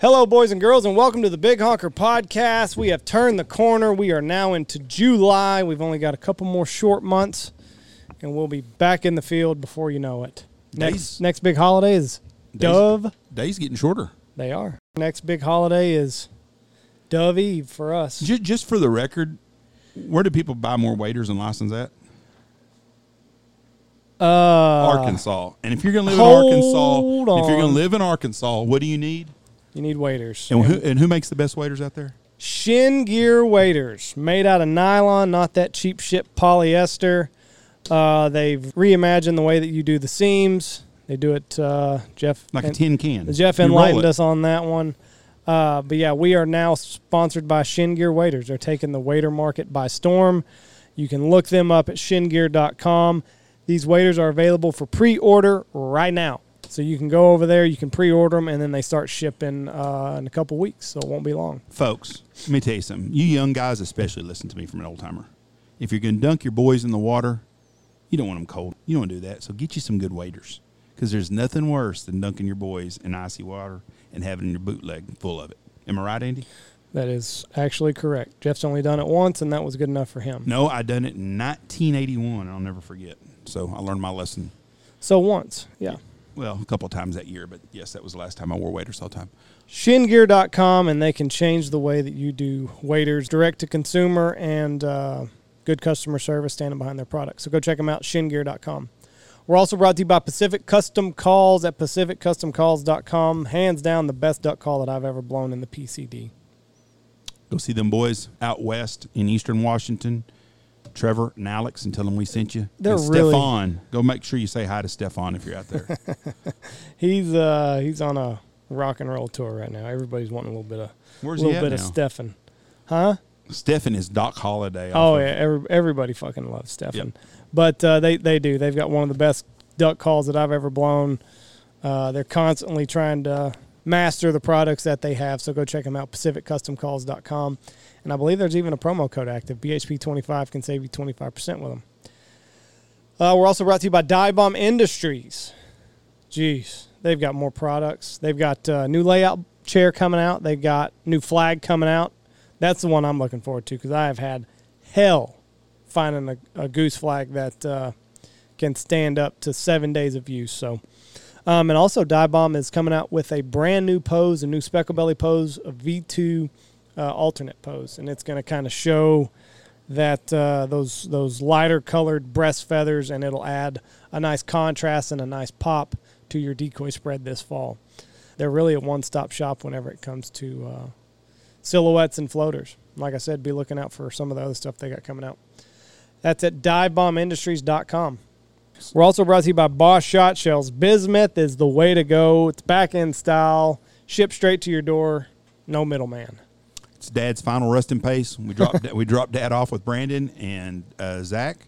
Hello, boys and girls, and welcome to the Big Honker Podcast. We have turned the corner. We are now into July. We've only got a couple more short months, and we'll be back in the field before you know it. Next, Days- next big holiday is Dove. Days getting shorter. They are. Next big holiday is Dove Eve for us. Just, just for the record, where do people buy more waiters and license at? Uh, Arkansas. And if you're going to live in Arkansas, if you're going on. to live in Arkansas, what do you need? You need waiters. And who, and who makes the best waiters out there? Shin Gear waders made out of nylon, not that cheap shit polyester. Uh, they've reimagined the way that you do the seams. They do it, uh, Jeff. Like a tin can. Jeff You roll enlightened it. us on that one. Uh, but yeah, we are now sponsored by Shin Gear Waders. They're taking the waiter market by storm. You can look them up at shingear.com. These waiters are available for pre-order right now. So you can go over there, you can pre-order them, and then they start shipping uh, in a couple weeks. So it won't be long. Folks, let me tell you something. You young guys especially listen to me from an old timer. If you're going to dunk your boys in the water, you don't want them cold. You don't want to do that. So get you some good waders. Because there's nothing worse than dunking your boys in icy water and having your bootleg full of it. Am I right, Andy? That is actually correct. Jeff's only done it once, and that was good enough for him. No, I done it in 1981. I'll never forget. So I learned my lesson. So once, yeah. Well, a couple of times that year, but yes, that was the last time I wore waders all the time. shingear.com and they can change the way that you do waiters direct to consumer and uh, good customer service standing behind their products. so go check them out shingear.com we're also brought to you by pacific custom calls at pacificcustomcalls.com hands down the best duck call that i've ever blown in the pcd Go see them boys out west in eastern Washington, Trevor and Alex, and tell them we sent you. They're and really- Stefan. Go make sure you say hi to Stefan if you're out there. he's uh he's on a rock and roll tour right now everybody's wanting a little bit of Where's little bit now? of stefan huh Stefan is Doc Holliday. Oh of- yeah, every, everybody fucking loves Stefan. Yep. But uh, they they do. They've got one of the best duck calls that I've ever blown. Uh, they're constantly trying to master the products that they have. So go check them out, PacificCustomCalls.com. And I believe there's even a promo code active. BHP25 can save you 25% with them. Uh, we're also brought to you by Dive Bomb Industries. Jeez, they've got more products. They've got uh, new layout chair coming out. They've got new flag coming out. That's the one I'm looking forward to because I have had hell finding a, a goose flag that uh, can stand up to seven days of use. So, um, and also Dive Bomb is coming out with a brand new pose, a new speckle belly pose, a V2 uh, alternate pose, and it's going to kind of show that uh, those those lighter colored breast feathers, and it'll add a nice contrast and a nice pop to your decoy spread this fall. They're really a one-stop shop whenever it comes to uh, silhouettes and floaters. Like I said, be looking out for some of the other stuff they got coming out. That's at divebombindustries.com. We're also brought to you by Boss Shot Shells. Bismuth is the way to go. It's back end style, shipped straight to your door, no middleman. It's Dad's final resting pace. We dropped we dropped Dad off with Brandon and uh, Zach,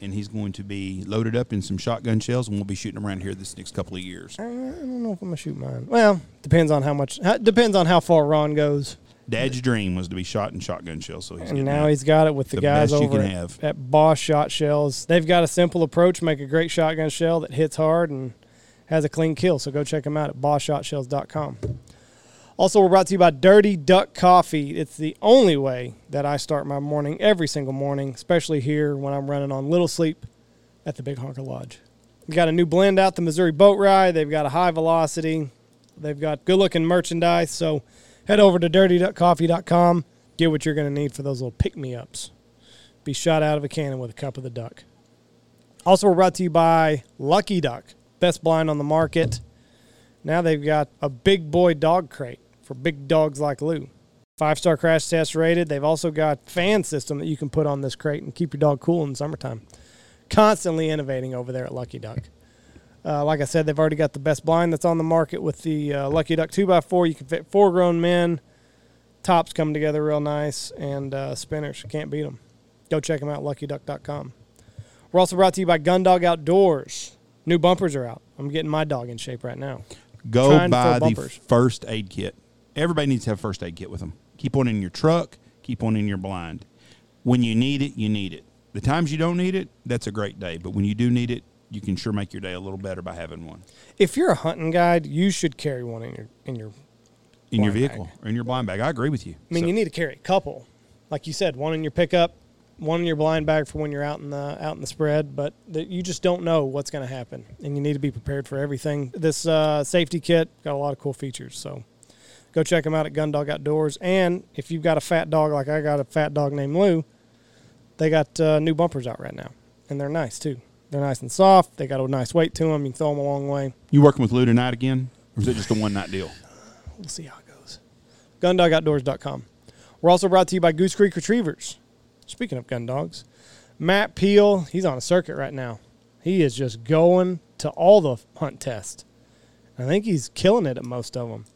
and he's going to be loaded up in some shotgun shells, and we'll be shooting around here this next couple of years. I don't know if I'm gonna shoot mine. Well, depends on how much. Depends on how far Ron goes. Dad's dream was to be shot in shotgun shells, so he's And now he's got it with the, the guys over at, have. at Boss Shot Shells. They've got a simple approach, make a great shotgun shell that hits hard and has a clean kill. So go check them out at BossShotShells.com. Also, we're brought to you by Dirty Duck Coffee. It's the only way that I start my morning every single morning, especially here when I'm running on little sleep at the Big Honker Lodge. We've got a new blend out, the Missouri Boat Ride. They've got a high velocity. They've got good looking merchandise. So head over to dirtyduckcoffee.com. Get what you're going to need for those little pick me ups. Be shot out of a cannon with a cup of the duck. Also, we're brought to you by Lucky Duck, best blind on the market. Now they've got a big boy dog crate for big dogs like Lou. Five star crash test rated. They've also got fan system that you can put on this crate and keep your dog cool in the summertime. Constantly innovating over there at Lucky Duck. Uh, like I said, they've already got the best blind that's on the market with the uh, Lucky Duck 2x4. You can fit four grown men. Tops come together real nice, and uh, spinners. Can't beat them. Go check them out, luckyduck.com. We're also brought to you by Gundog Outdoors. New bumpers are out. I'm getting my dog in shape right now. Go Trying buy the first aid kit. Everybody needs to have a first aid kit with them. Keep one in your truck. Keep one in your blind. When you need it, you need it. The times you don't need it, that's a great day. But when you do need it, you can sure make your day a little better by having one. If you're a hunting guide, you should carry one in your in your in your vehicle bag. or in your blind bag. I agree with you. I mean, So- you need to carry a couple, like you said, one in your pickup, one in your blind bag for when you're out in the out in the spread. But that you just don't know what's going to happen, and you need to be prepared for everything. This uh, safety kit got a lot of cool features, so go check them out at Gundog Outdoors. And if you've got a fat dog like I got a fat dog named Lou, they got uh, new bumpers out right now, and they're nice too. They're nice and soft. They got a nice weight to them. You can throw them a long way. you working with Lou tonight again, or is it just a one night deal? We'll see how it goes. GunDogOutdoors.com. We're also brought to you by Goose Creek Retrievers. Speaking of gun dogs, Matt Peel, he's on a circuit right now. He is just going to all the hunt tests. I think he's killing it at most of them.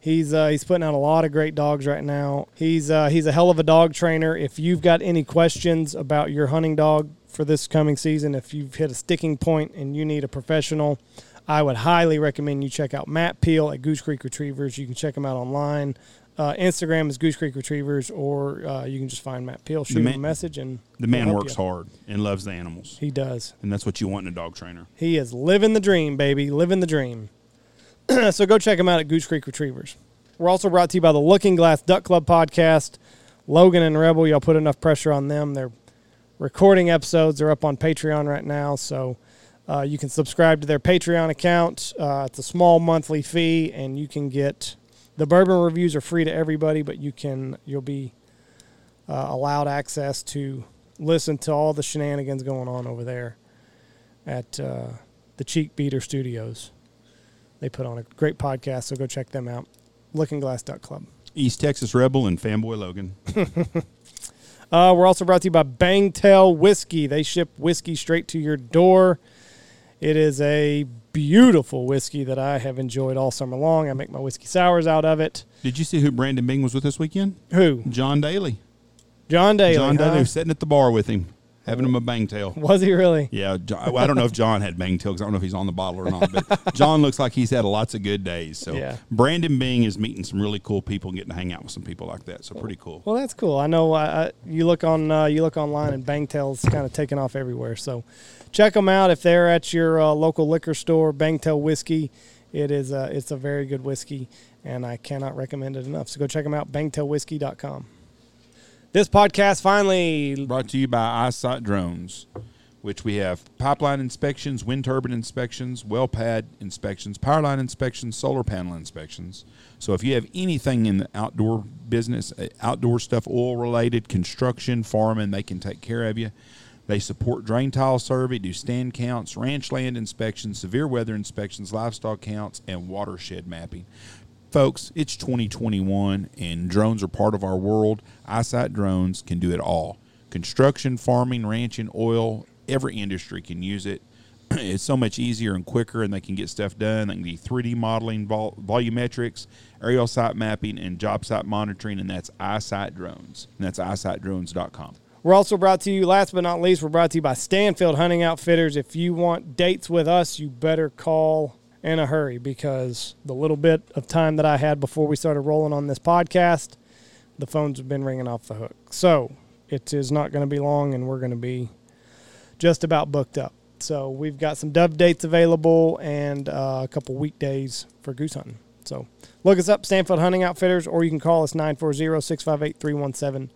He's uh, he's putting out a lot of great dogs right now. He's uh, he's a hell of a dog trainer. If you've got any questions about your hunting dog for this coming season, if you've hit a sticking point and you need a professional, I would highly recommend you check out Matt Peel at Goose Creek Retrievers. You can check him out online. Uh, Instagram is Goose Creek Retrievers, or uh, you can just find Matt Peel, shoot man- him a message, and The man works you. hard and loves the animals, He does. and that's what you want in a dog trainer. He is living the dream, baby, living the dream. so go check him out at Goose Creek Retrievers. We're also brought to you by the Looking Glass Duck Club podcast. Logan and Rebel, y'all put enough pressure on them. They're recording episodes. They're up on Patreon right now, so uh, you can subscribe to their Patreon account. Uh, it's a small monthly fee, and you can get the bourbon reviews are free to everybody, but you can you'll be uh, allowed access to listen to all the shenanigans going on over there at uh, the Cheek Beater Studios. They put on a great podcast, so go check them out. Looking Glass Duck Club. East Texas Rebel and Fanboy Logan. Uh, we're also brought to you by Bangtail Whiskey. They ship whiskey straight to your door. It is a beautiful whiskey that I have enjoyed all summer long. I make my whiskey sours out of it. Did you see who Brandon Bing was with this weekend? Who? John Daly. John Daly. John Daly huh? was sitting at the bar with him, having him a Bangtail. Was he really? Yeah, John, I don't know if John had Bangtail because I don't know if he's on the bottle or not. But John looks like he's had lots of good days. So Yeah. Brandon Bing is meeting some really cool people and getting to hang out with some people like that. So pretty cool. Well, that's cool. I know. I, I, you look on uh, you look online, and Bangtail's kind of taking off everywhere. So, check them out if they're at your uh, local liquor store. Bangtail whiskey, it is a, it's a very good whiskey, and I cannot recommend it enough. So go check them out. Bangtailwhiskey.com. This podcast finally Brought to you by Eyesight Drones, which we have pipeline inspections, wind turbine inspections, well pad inspections, power line inspections, solar panel inspections. So if you have anything in the outdoor business, uh, outdoor stuff, oil related, construction, farming, they can take care of you. They support drain tile survey, do stand counts, ranch land inspections, severe weather inspections, livestock counts, and watershed mapping. Folks, it's 2021 and drones are part of our world. Eyesight drones can do it all. Construction, farming, ranching, oil, every industry can use it. It's so much easier and quicker, and they can get stuff done. They can do 3D modeling, vol- volumetrics, aerial site mapping, and job site monitoring, and that's Eyesight Drones. And that's eyesightdrones.com. We're also brought to you, last but not least, we're brought to you by Stanfield Hunting Outfitters. If you want dates with us, you better call in a hurry because the little bit of time that I had before we started rolling on this podcast, the phones have been ringing off the hook. So it is not going to be long, and we're going to be just about booked up. So we've got some dove dates available and uh, a couple weekdays for goose hunting. So look us up, Stanfield Hunting Outfitters, or you can call us 940 658 3172.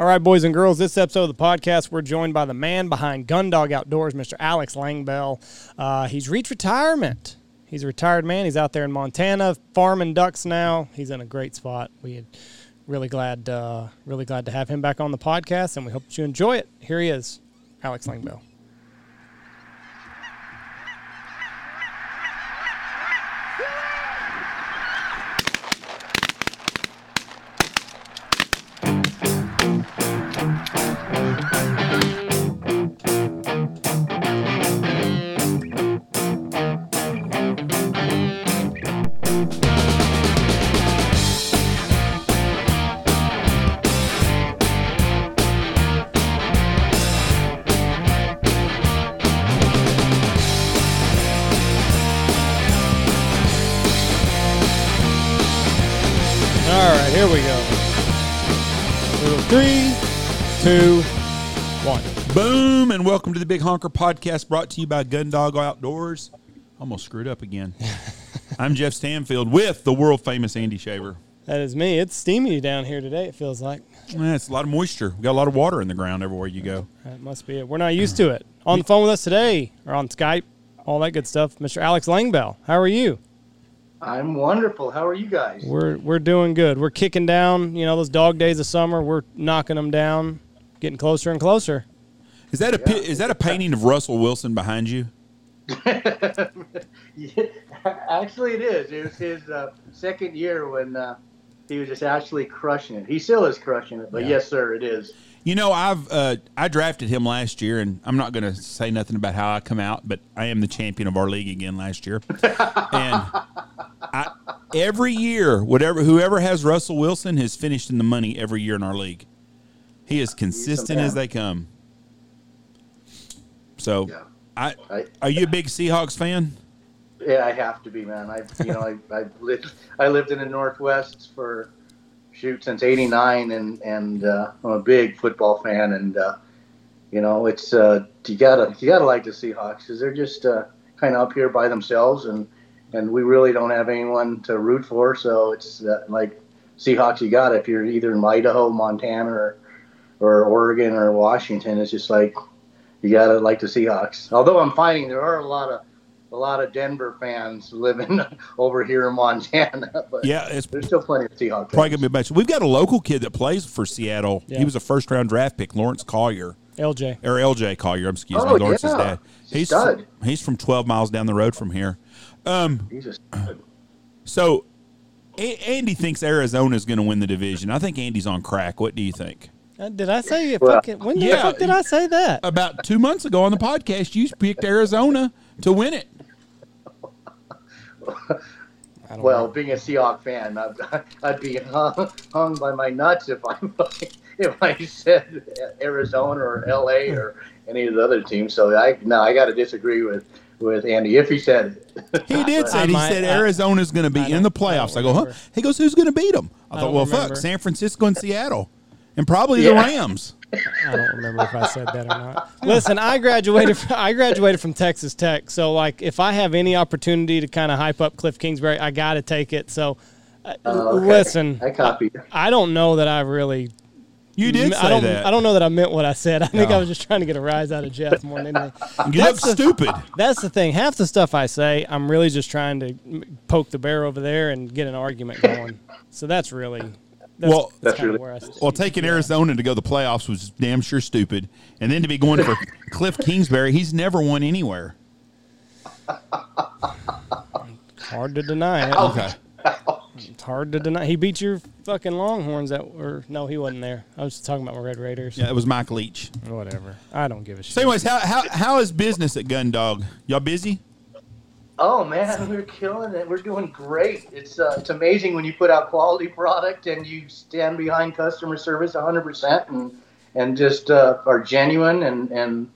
All right, boys and girls, this episode of the podcast, we're joined by the man behind Gundog Outdoors, Mr. Alex Langbell. Uh, he's reached retirement. He's a retired man. He's out there in Montana farming ducks now. He's in a great spot. We had really glad, uh, really glad to have him back on the podcast, and we hope that you enjoy it. Here he is, Alex Langbell. Boom, and welcome to the Big Honker Podcast brought to you by Gundog Outdoors. Almost screwed up again. I'm Jeff Stanfield with the world famous Andy Shaver. That is me. It's steamy down here today. It feels like Yeah, it's a lot of moisture. We got a lot of water in the ground everywhere you go. that must be it. We're not used to it. On the phone with us today, or on Skype, all that good stuff. Mr. Alex Langbell. How are you? I'm wonderful. How are you guys? We're we're doing good. We're kicking down. You know those dog days of summer. We're knocking them down, getting closer and closer. Is that a pi- is that a painting of Russell Wilson behind you? Yeah, actually, it is. It was his uh, second year when uh, he was just actually crushing it. He still is crushing it, but yes, sir, it is. You know, I've uh, I drafted him last year, and I'm not going to say nothing about how I come out, but I am the champion of our league again last year. and I, every year, whatever whoever has Russell Wilson has finished in the money every year in our league. He is consistent as they come. So, Yeah. I I, are you a big Seahawks fan? yeah, I have to be, man. I, you know, I, I lived, I lived in the Northwest for shoot since '89, and and uh, I'm a big football fan, and uh, you know, it's uh, you gotta you gotta like the Seahawks because they're just uh, kind of up here by themselves, and and we really don't have anyone to root for, so it's uh, like Seahawks. You got if you're either in Idaho, Montana, or or Oregon or Washington. It's just like you gotta like the Seahawks. Although I'm finding there are a lot of a lot of Denver fans living over here in Montana, but Yeah, it's there's still plenty of Seahawks. probably gonna be a bunch. We've got a local kid that plays for Seattle. Yeah. He was a first round draft pick, Lawrence Collier. LJ. or LJ Collier. Excuse Oh, me, Lawrence's yeah. dad. He's Stud. he's from 12 miles down the road from here. Um, He's just so a- Andy thinks Arizona's going to win the division. I think Andy's on crack. What do you think? Uh, did I say Well, fucking? When the yeah, fuck did I say that? About two months ago on the podcast, you picked Arizona to win it. Well, know. being a Seahawks fan, I'd, I'd be hung, hung by my nuts if I if I said Arizona or LA or any of the other teams. So I no, I got to disagree with with Andy if he said it. He did I say he might- said I- Arizona's going to be in the don't- I playoffs. I, go, huh? He goes, who's going to beat them? I, I thought, well, remember. fuck, San Francisco and Seattle, and probably Yeah. the Rams. I don't remember if I said that or not. Listen, I graduated. From, I graduated from Texas Tech, so like, if I have any opportunity to kind of hype up Kliff Kingsbury, I got to take it. So, uh, Oh, okay. listen, I copy. I don't know that I really. You did say I don't. that. I don't know that I meant what I said. I think I was just trying to get a rise out of Jeff more than anything. You look That's the- stupid. That's the thing. Half the stuff I say, I'm really just trying to poke the bear over there and get an argument going. so that's really. That's, Well- That's kinda really- where I st- Well, taking Arizona to go to the playoffs was damn sure stupid, and then to be going for Kliff Kingsbury, he's never won anywhere. hard to deny it. Okay, It's hard to deny. He beat your fucking Longhorns. That or no, he wasn't there. I was just talking about my Red Raiders. yeah, it was Mike Leach. Whatever. I don't give a shit. So, anyways, how how how is business at Gun Dog? Y'all busy? Oh man, we're killing it. We're doing great. It's uh, it's amazing when you put out quality product and you stand behind customer service 100% and and just uh, are genuine and and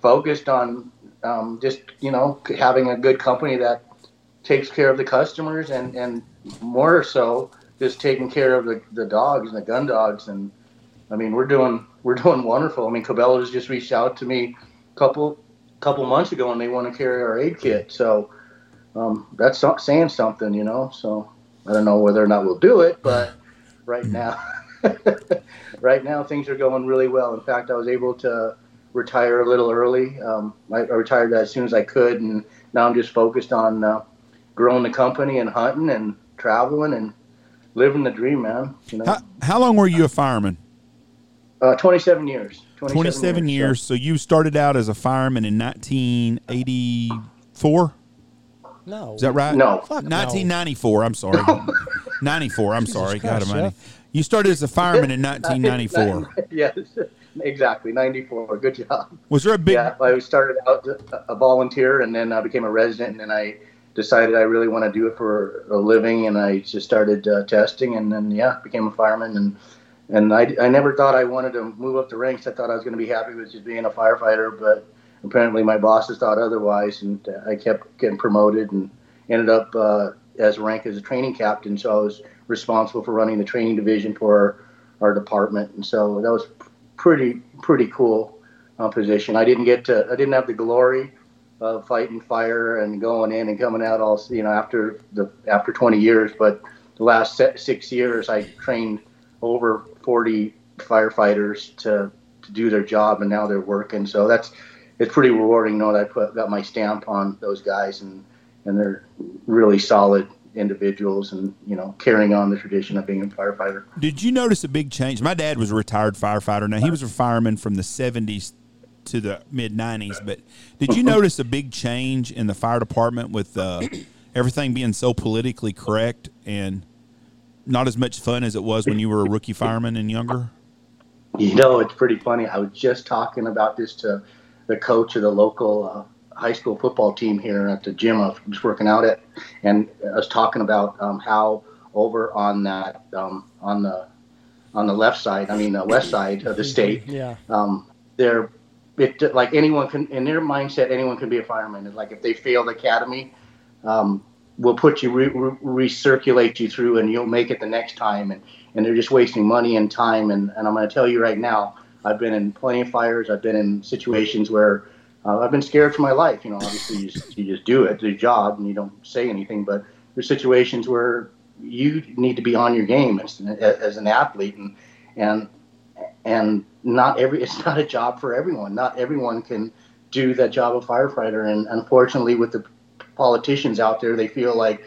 focused on um, just you know having a good company that takes care of the customers and and more so just taking care of the, the dogs and the gun dogs and I mean we're doing we're doing wonderful. I mean Cabela's just reached out to me a couple couple months ago and they want to carry our aid kit. So um, that's so- saying something, you know. So I don't know whether or not we'll do it, but right now, right now things are going really well. In fact, I was able to retire a little early. Um, I, I retired as soon as I could, and now I'm just focused on uh, growing the company and hunting and traveling and living the dream, man. You know, How, how long were you a fireman? uh, 27 years. 27, 27 years. So you started out as a fireman in 1984. No. Is that right? No. Fuck no. 1994. I'm sorry. 94. I'm sorry. God Christ, almighty. Chef. You started as a fireman in 1994. yes, exactly. 94. Good job. Was there a big? yeah, I started out a volunteer and then I became a resident and then I decided I really want to do it for a living and I just started uh, testing and then yeah, became a fireman and and I, I never thought I wanted to move up the ranks. I thought I was going to be happy with just being a firefighter, but apparently my bosses thought otherwise and uh, I kept getting promoted and ended up uh, as rank as a training captain. So I was responsible for running the training division for our, our department and so that was pretty pretty cool uh, position. I didn't get to, I didn't have the glory of fighting fire and going in and coming out all you know after the after 20 years. But the last six years, I trained over 40 firefighters to to do their job, and now they're working. So that's it's pretty rewarding knowing I put got my stamp on those guys, and and they're really solid individuals and you know carrying on the tradition of being a firefighter. Did you notice a big change? My dad was a retired firefighter. Now he was a fireman from the 70s to the mid 90s, but did you notice a big change in the fire department with uh, everything being so politically correct and not as much fun as it was when you were a rookie fireman and younger? You know, it's pretty funny. I was just talking about this to the coach of the local uh, high school football team here at the gym I was working out at, and I was talking about um, how over on that um, on the on the left side, I mean the west side of the state, Yeah. um, they're it like anyone can in their mindset anyone can be a fireman. Like if they fail the academy, um, we'll put you re- re- recirculate you through and you'll make it the next time. And and they're just wasting money and time. And and I'm going to tell you right now, I've been in plenty of fires. I've been in situations where uh, I've been scared for my life. You know, obviously you just, you just do it, the job, and you don't say anything. But there's situations where you need to be on your game as, as an athlete, and and and not every it's not a job for everyone. Not everyone can do that job of firefighter, and unfortunately, with the politicians out there, they feel like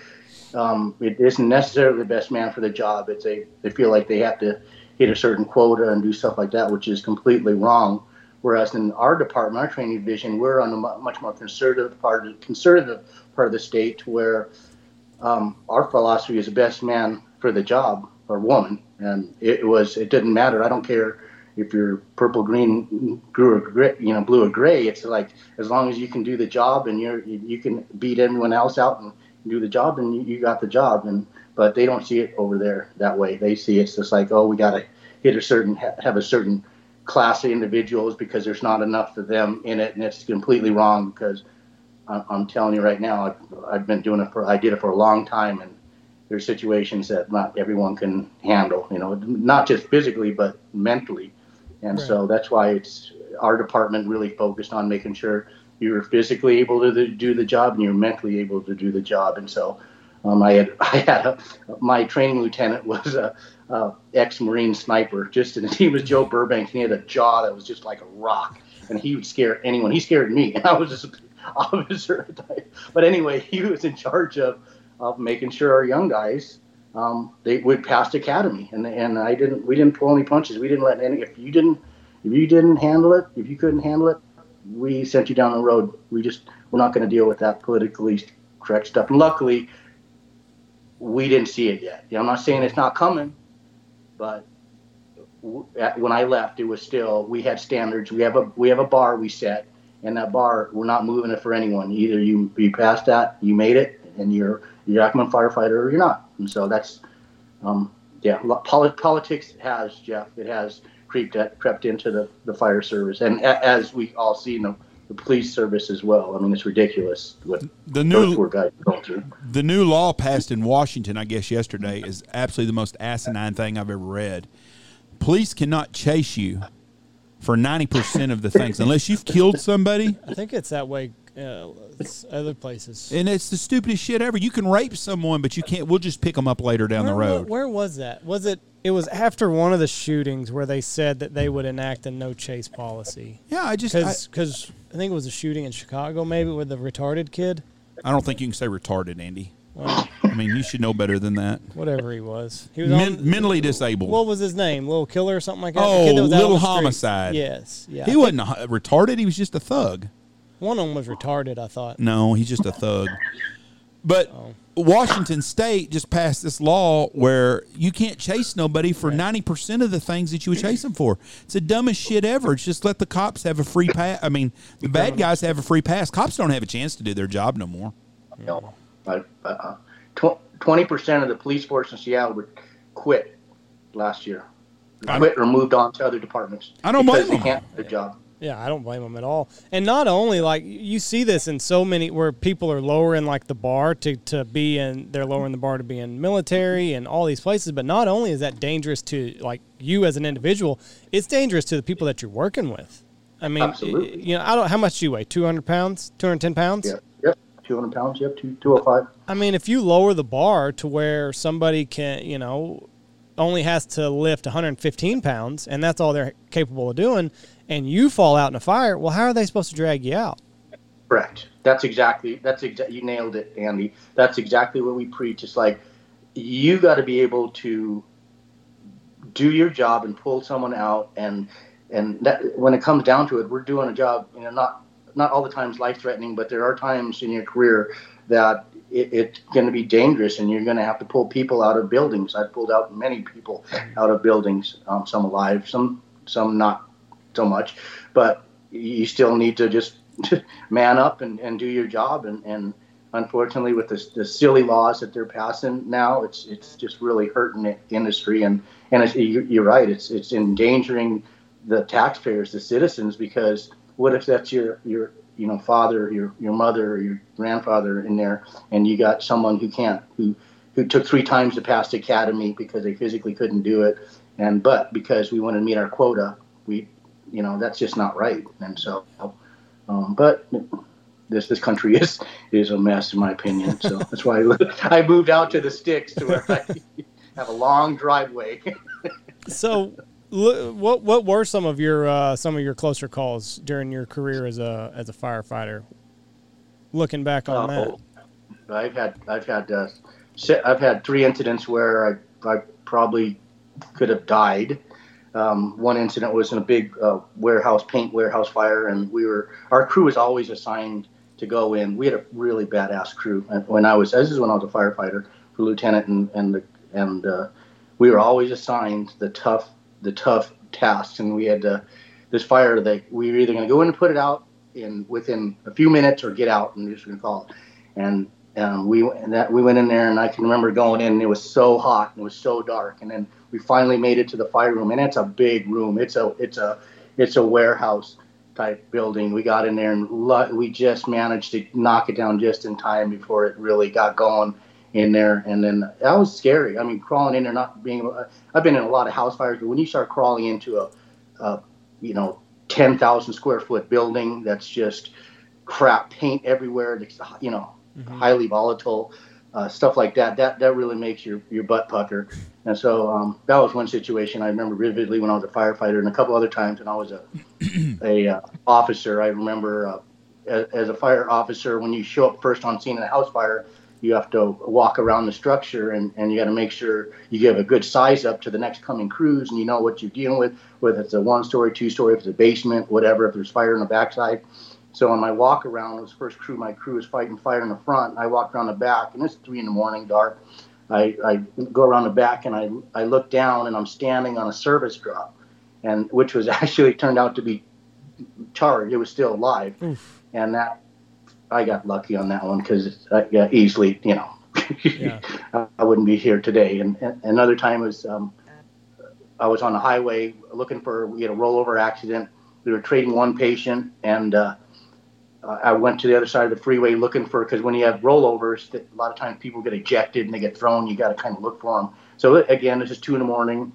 um, it isn't necessarily the best man for the job. It's a they feel like they have to hit a certain quota and do stuff like that, which is completely wrong. Whereas in our department, our training division, we're on a much more conservative part, conservative part of the state, where um, our philosophy is the best man for the job or woman, and it was it didn't matter. I don't care if you're purple, green, blue or gray, you know, blue or gray. It's like as long as you can do the job and you're you can beat everyone else out and do the job, and you, got the job. And but they don't see it over there that way. They see it's just like, oh, we got to hit a certain have a certain class of individuals because there's not enough of them in it, and it's completely wrong. Because I'm telling you right now, I've, I've been doing it for I did it for a long time, and there's situations that not everyone can handle. You know, not just physically but mentally, and right. so that's why it's our department really focused on making sure you're physically able to do the job and you're mentally able to do the job. And so um, I had I had a, my training lieutenant was a, a ex-marine sniper. Just and he was Joe Burbank. He had a jaw that was just like a rock, and he would scare anyone. He scared me, I was just an officer. But anyway, he was in charge of of making sure our young guys um, they would pass academy, and and I didn't. We didn't pull any punches. We didn't let any. If you didn't, if you didn't handle it, if you couldn't handle it, we sent you down the road. We just we're not going to deal with that politically correct stuff. And luckily, we didn't see it yet. I'm not saying it's not coming, but when I left, it was still we had standards. We have a we have a bar we set, and that bar we're not moving it for anyone. Either you you passed that, you made it, and you're you're Yakima firefighter, or you're not. And so that's um, yeah, politics has Jeff. It has creeped at, crept into the, the fire service, and a, as we all see in the, the, police service as well. I mean, it's ridiculous what the new poor guys going through. The new law passed in Washington, I guess yesterday, is absolutely the most asinine thing I've ever read. Police cannot chase you for ninety percent of the things unless you've killed somebody. I think it's that way uh, other places. And it's the stupidest shit ever. You can rape someone, but you can't. We'll just pick them up later down where, the road. Where, where was that? Was it? It was after one of the shootings where they said that they would enact a no chase policy. Yeah, I just because I, I, think it was a shooting in Chicago, maybe with the retarded kid. I don't think you can say retarded, Andy. Well, I mean, you should know better than that. Whatever he was, he was Men, on, mentally disabled. What was his name? Little killer or something like that? Oh, little homicide. Yes, yeah. He I wasn't retarded. He was just a thug. One of them was retarded. I thought. No, he's just a thug. But oh. Washington State just passed this law where you can't chase nobody for ninety percent of the things that you would chase them for. It's the dumbest shit ever. It's just let the cops have a free pass. I mean, the bad guys have a free pass. Cops don't have a chance to do their job no more. No, uh, twenty percent of the police force in Seattle would quit last year. Quit or moved on to other departments. I don't because they can't do the job. Yeah, I don't blame them at all. And not only like you see this in so many where people are lowering like the bar to, to be in they're lowering the bar to be in military and all these places, but not only is that dangerous to like you as an individual, it's dangerous to the people that you're working with. I mean, Absolutely. you know, I don't. How much do you weigh? Two hundred pounds? Two hundred ten pounds? Yeah. Yep. 200 pounds. Yep. Two, 205. I mean, if you lower the bar to where somebody can, you know, only has to lift 115 pounds, and that's all they're capable of doing, and you fall out in a fire, well, how are they supposed to drag you out? Correct. That's exactly. That's exactly. You nailed it, Andy. That's exactly what we preach. It's like you got to be able to do your job and pull someone out, and and that when it comes down to it, we're doing a job. You know, not not all the times life threatening, but there are times in your career that it, it's going to be dangerous, and you're going to have to pull people out of buildings. I've pulled out many people out of buildings, um, some alive, some some not so much, but you still need to just man up and, and do your job. And, and unfortunately, with the, the silly laws that they're passing now, it's it's just really hurting the industry. And and you're right, it's it's endangering the taxpayers, the citizens, because what if that's your your you know father, your your mother, or your grandfather in there, and you got someone who can't who who took three times to pass the academy because they physically couldn't do it, and but because we want to meet our quota, we you know that's just not right. And so, um, but this this country is is a mess in my opinion. So that's why I, I moved out to the sticks to where I have a long driveway. so what what were some of your uh, some of your closer calls during your career as a as a firefighter? Looking back on uh, that, I've had I've had uh, I've had three incidents where I I probably could have died. Um, one incident was in a big uh, warehouse paint warehouse fire, and we were our crew was always assigned to go in. We had a really badass crew. When I was this is when I was a firefighter for lieutenant, and and the, and uh, we were always assigned the tough the tough tasks, and we had to, this fire that we were either going to go in and put it out in within a few minutes or get out and just going to call it. And um, we and that we went in there, and I can remember going in. and It was so hot and it was so dark, and then we finally made it to the fire room, and it's a big room. It's a it's a it's a warehouse type building. We got in there and we just managed to knock it down just in time before it really got going in there. And then that was scary. I mean, crawling in there, not being, I've been in a lot of house fires, but when you start crawling into a, a you know, 10,000 square foot building that's just crap paint everywhere, you know, mm-hmm. highly volatile, uh, stuff like that, that, that really makes your, your butt pucker. And so um, that was one situation I remember vividly when I was a firefighter and a couple other times when I was a, a uh, officer. I remember uh, as, as a fire officer, when you show up first on scene in a house fire, you have to walk around the structure and, and you got to make sure you give a good size up to the next coming crews and you know what you're dealing with, whether it's a one story, two story, if it's a basement, whatever, if there's fire in the backside. So on my walk around, it was first crew, my crew was fighting fire in the front. And I walked around the back and it's three in the morning, dark. I, I go around the back and I, I look down and I'm standing on a service drop and which was actually turned out to be charged. It was still alive. Oof. And that I got lucky on that one because uh, yeah, easily, you know, yeah. I wouldn't be here today. And, and another time was um, I was on the highway looking for we had a rollover accident. We were treating one patient, and uh, I went to the other side of the freeway looking for because when you have rollovers, a lot of times people get ejected and they get thrown. You got to kind of look for them. So again, this is two in the morning.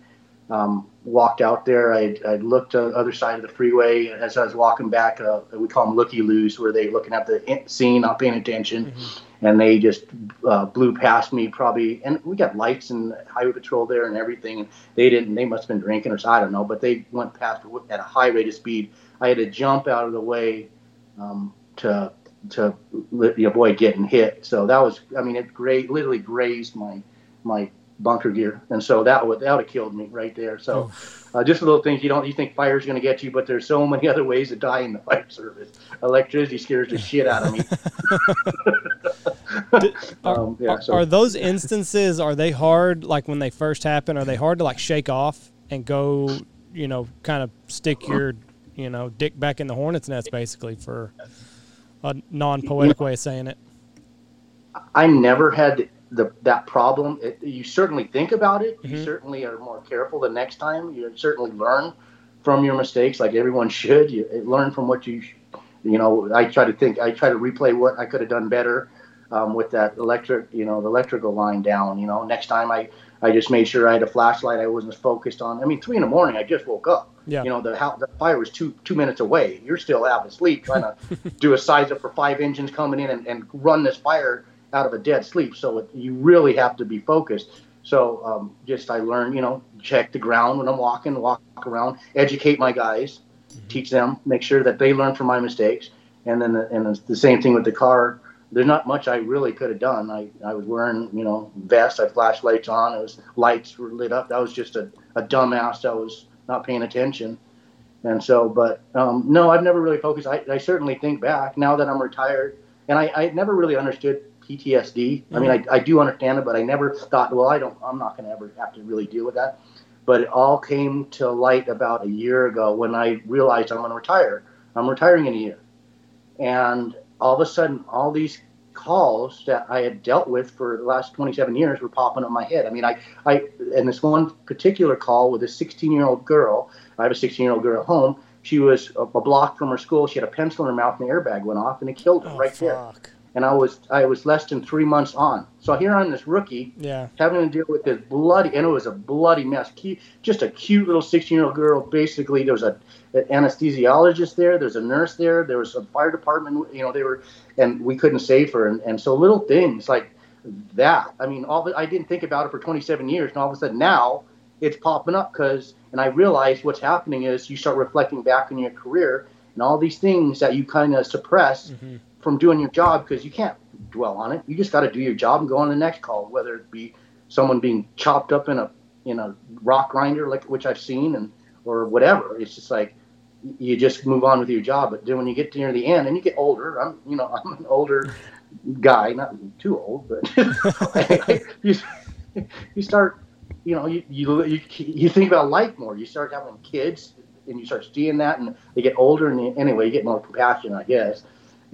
Um, walked out there. I, I looked to the other side of the freeway as I was walking back. Uh, we call them looky loos, where they looking at the scene, not paying attention, mm-hmm. and they just uh, blew past me. Probably, and we got lights and highway patrol there and everything. They didn't. They must have been drinking or so, I don't know. But they went past at a high rate of speed. I had to jump out of the way um, to to avoid getting hit. So that was, I mean, it great, literally grazed my my bunker gear, and so that would that would have killed me right there. So, oh. uh, just little things you don't you think fire's going to get you, but there's so many other ways to die in the fire service. Electricity scares the shit out of me. are, um, yeah, so. are those instances are they hard? Like when they first happen, are they hard to like shake off and go? You know, kind of stick your you know dick back in the hornet's nest, basically for a non-poetic way of saying it. I never had the that problem. It, you certainly think about it. Mm-hmm. You certainly are more careful the next time. You certainly learn from your mistakes, like everyone should. You learn from what you, you know. I try to think. I try to replay what I could have done better. um, with that electric, you know, the electrical line down. You know, next time I I just made sure I had a flashlight. I wasn't focused on. I mean, three in the morning. I just woke up. Yeah. You know, the the fire was two two minutes away. You're still half asleep trying to do a size up for five engines coming in and, and run this fire out of a dead sleep. So it, you really have to be focused. So um, just I learned, you know, check the ground when I'm walking, walk around, educate my guys, mm-hmm. teach them, make sure that they learn from my mistakes, and then the, and the same thing with the car there's not much I really could have done. I, I was wearing, you know, vest, I had flashlights on, it was lights were lit up. That was just a, a dumbass that was not paying attention. And so, but um, no, I've never really focused. I, I certainly think back now that I'm retired, and I, I never really understood PTSD. Mm-hmm. I mean, I, I do understand it, but I never thought, well, I don't, I'm not going to ever have to really deal with that. But it all came to light about a year ago when I realized I'm going to retire. I'm retiring in a year. And all of a sudden, all these calls that I had dealt with for the last 27 years were popping up my head. I mean, I, I, and this one particular call with a 16 year old girl, I have a 16 year old girl at home. She was a, a, block from her school. She had a pencil in her mouth and the airbag went off and it killed her oh, right fuck. there and I was I was less than three months on. So here I'm this rookie, yeah, having to deal with this bloody, and it was a bloody mess. Just a cute little 16 year old girl. Basically, there was a, an anesthesiologist there. There's a nurse there. There was a fire department. You know, they were, and we couldn't save her. And, and so little things like that. I mean, all the, I didn't think about it for 27 years, and all of a sudden now it's popping up because, and I realized what's happening is you start reflecting back in your career and all these things that you kind of suppress. Mm-hmm from doing your job because you can't dwell on it. You just got to do your job and go on the next call, whether it be someone being chopped up in a in a rock grinder, like which I've seen, and or whatever. It's just like you just move on with your job. But then when you get near the end and you get older, I'm you know I'm an older guy, not too old, but you you start you know you, you you you think about life more. You start having kids and you start seeing that, and they get older, and you, anyway, you get more compassion, I guess.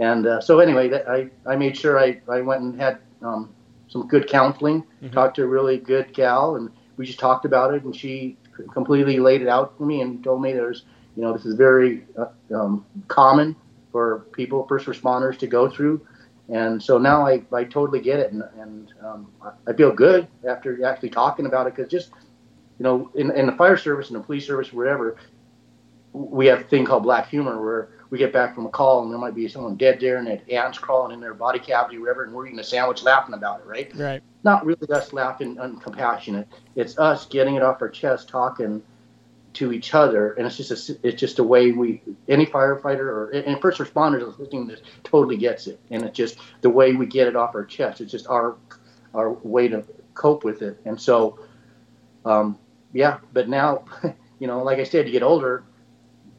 And uh, so anyway, I, I made sure I, I went and had um, some good counseling, mm-hmm. talked to a really good gal, and we just talked about it, and she completely laid it out for me and told me there's, you know, this is very uh, um, common for people, first responders, to go through. And so now I, I totally get it, and, and um, I feel good after actually talking about it because just, you know, in, in the fire service and the police service, wherever, we have a thing called black humor where we get back from a call and there might be someone dead there and ants crawling in their body cavity or whatever, and we're eating a sandwich laughing about it, right? Right. Not really us laughing uncompassionate. It's us getting it off our chest, talking to each other, and it's just a, it's just a way we any firefighter or and first responders listening to this totally gets it, and it's just the way we get it off our chest. It's just our our way to cope with it, and so um, yeah. But now, you know, like I said, you get older,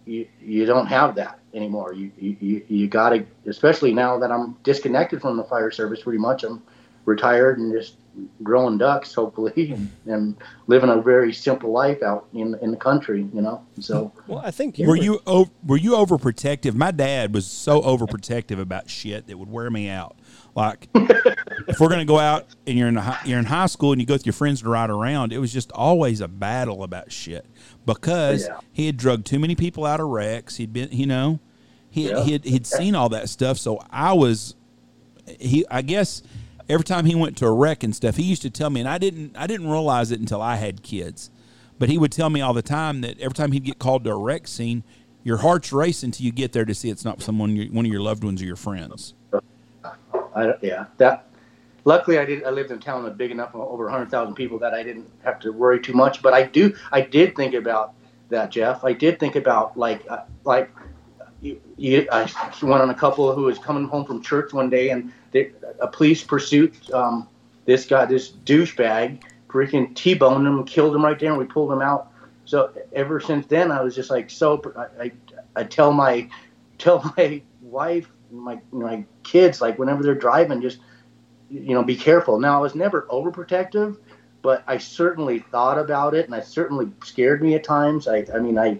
you you don't have that anymore. You you you got to, especially now that I'm disconnected from the fire service pretty much. I'm retired and just growing ducks, hopefully, hmm. and, and living a very simple life out in in the country. You know, so. Well, I think were, were you were you overprotective? My dad was so overprotective about shit that would wear me out. Like, if we're gonna go out and you're in high, you're in high school and you go with your friends to ride around, it was just always a battle about shit because yeah. he had drugged too many people out of wrecks. He'd been, you know, he yeah. he'd, he'd seen all that stuff. So I was, he I guess every time he went to a wreck and stuff, he used to tell me, and I didn't I didn't realize it until I had kids, but he would tell me all the time that every time he'd get called to a wreck scene, your heart's racing until you get there to see it's not someone one of your loved ones or your friends. I, yeah, that. Luckily, I did. I lived in a town big enough, over 100,000 people, that I didn't have to worry too much. But I do. I did think about that, Jeff. I did think about like, uh, like, you, you, I went on a couple who was coming home from church one day, and they, a police pursuit. Um, this guy, this douchebag, freaking T-boned him, killed him right there, and we pulled him out. So ever since then, I was just like so. I, I, I tell my tell my wife my my kids like whenever they're driving just you know be careful. Now i was never overprotective but i certainly thought about it and it certainly scared me at times. I i mean i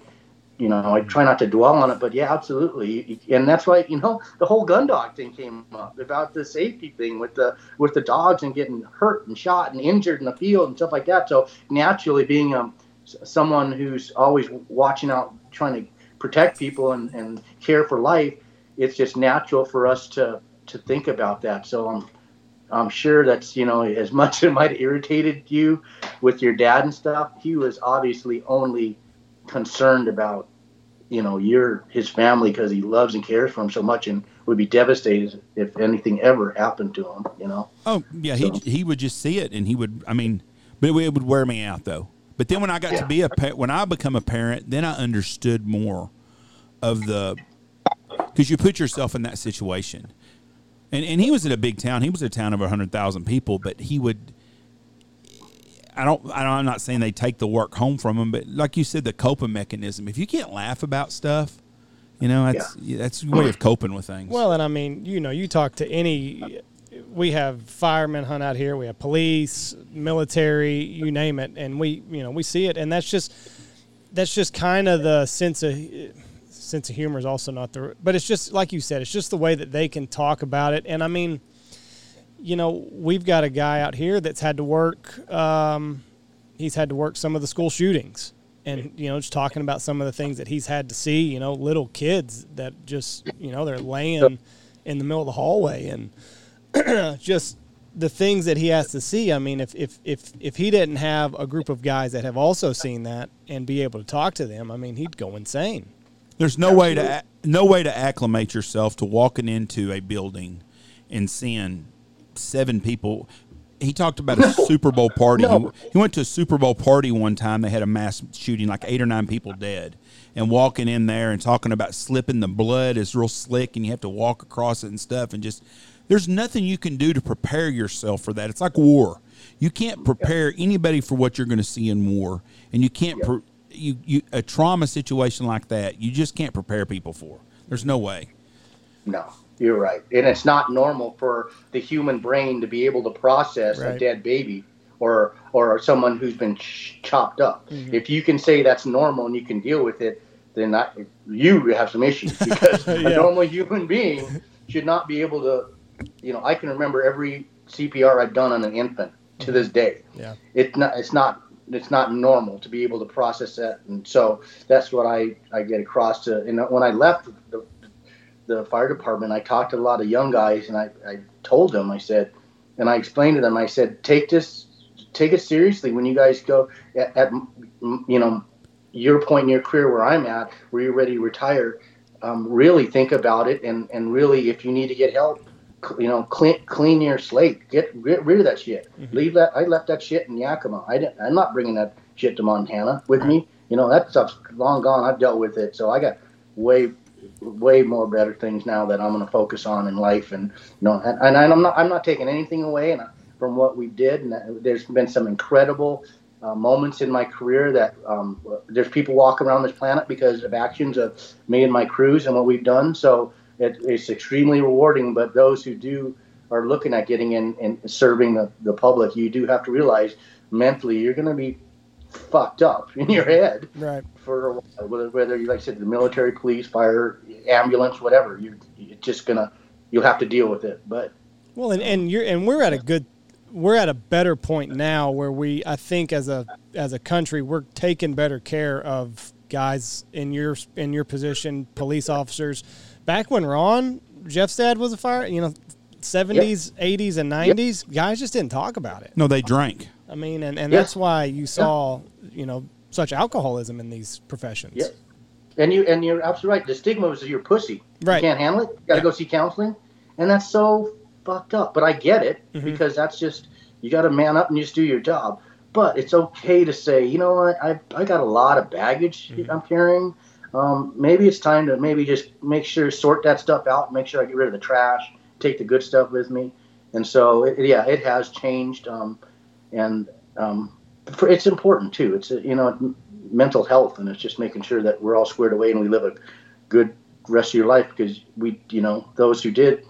you know i try not to dwell on it but yeah absolutely. And that's why you know the whole gun dog thing came up about the safety thing with the with the dogs and getting hurt and shot and injured in the field and stuff like that. So naturally being um someone who's always watching out trying to protect people and, and care for life it's just natural for us to to think about that. So um, I'm sure that's you know as much as it might have irritated you with your dad and stuff. He was obviously only concerned about you know your his family because he loves and cares for him so much and would be devastated if anything ever happened to him. You know. Oh yeah, So- he he would just see it, and he would. I mean, but it would wear me out though. But then when I got Yeah. to be a pa- when I become a parent, then I understood more of the because you put yourself in that situation. And and he was in a big town. He was a town of hundred thousand people, but he would. I don't, I don't. I'm not saying they take the work home from him, but like you said, the coping mechanism. If you can't laugh about stuff, you know that's that's your way of coping with things. Well, and I mean, you know, you talk to any. We have firemen hunt out here. We have police, military, you name it, and we, you know, we see it, and that's just that's just kind of the sense of sense of humor is also not the, but it's just like you said, it's just the way that they can talk about it, and I mean, you know, we've got a guy out here that's had to work. Um, he's had to work some of the school shootings and you know just talking about some of the things that he's had to see you know little kids that just you know they're laying in the middle of the hallway and just the things that he has to see. I mean if if if if he didn't have a group of guys that have also seen that and be able to talk to them i mean he'd go insane There's no way to no way to acclimate yourself to walking into a building and seeing seven people. He talked about a Super Bowl party. No. He, he went to a Super Bowl party one time. They had a mass shooting, like eight or nine people dead, and walking in there and talking about slipping the blood is real slick, and you have to walk across it and stuff, and just there's nothing you can do to prepare yourself for that. It's like war. You can't prepare anybody for what you're going to see in war, and you can't. Pre- you, you a trauma situation like that, you just can't prepare people for. There's no way. No, you're right. And it's not normal for the human brain to be able to process a dead baby or or someone who's been ch- chopped up. Mm-hmm. If you can say that's normal and you can deal with it, then I, you have some issues because Yeah. a normal human being should not be able to. You know, I can remember every CPR I've done on an infant to mm-hmm. this day. yeah It's not. It's not. It's not normal to be able to process that, and so that's what I I get across to. And when I left the the fire department, I talked to a lot of young guys, and I, I told them, I said, and I explained to them, I said, take this, take it seriously when you guys go at, at you know, your point in your career where I'm at, where you're ready to retire. Um, really think about it, and and really, if you need to get help, you know, clean clean your slate, get get rid of that shit. Leave that. I left that shit in Yakima. I didn't. I'm not bringing that shit to Montana with me. You know, that stuff's long gone. I've dealt with it, so I got way way more better things now that I'm going to focus on in life, and you know, and, and I'm not I'm not taking anything away and from what we did, and that, there's been some incredible uh, moments in my career that um, there's people walking around this planet because of actions of me and my crews and what we've done. So it, it's extremely rewarding. But those who do are looking at getting in and serving the, the public, you do have to realize mentally you're going to be fucked up in your head right for a while, whether, whether you like I said the military, police, fire, ambulance, whatever. You you're just gonna you'll have to deal with it. But Well, and, and you're and we're at a good we're at a better point now where we I think as a as a country we're taking better care of guys in your in your position, police officers. Back when Ron Jeff's dad was a fire, you know, seventies, eighties, and nineties, guys just didn't talk about it. No, they drank. I mean, and, and Yeah. that's why you saw you know such alcoholism in these professions. yeah, and you and you're absolutely right. The stigma was you're pussy. Right. You can't handle it. You got to Yeah. go see counseling, and that's so fucked up. But I get it Mhm. because that's just you got to man up and just do your job. But it's okay to say, you know what, I I got a lot of baggage Mhm. I'm carrying. Um, maybe it's time to maybe just make sure sort that stuff out. Make sure I get rid of the trash. Take the good stuff with me. And so, it, yeah, it has changed. Um, and um, for, it's important too. It's uh, you know mental health, and it's just making sure that we're all squared away and we live a good rest of your life because we, you know, those who did,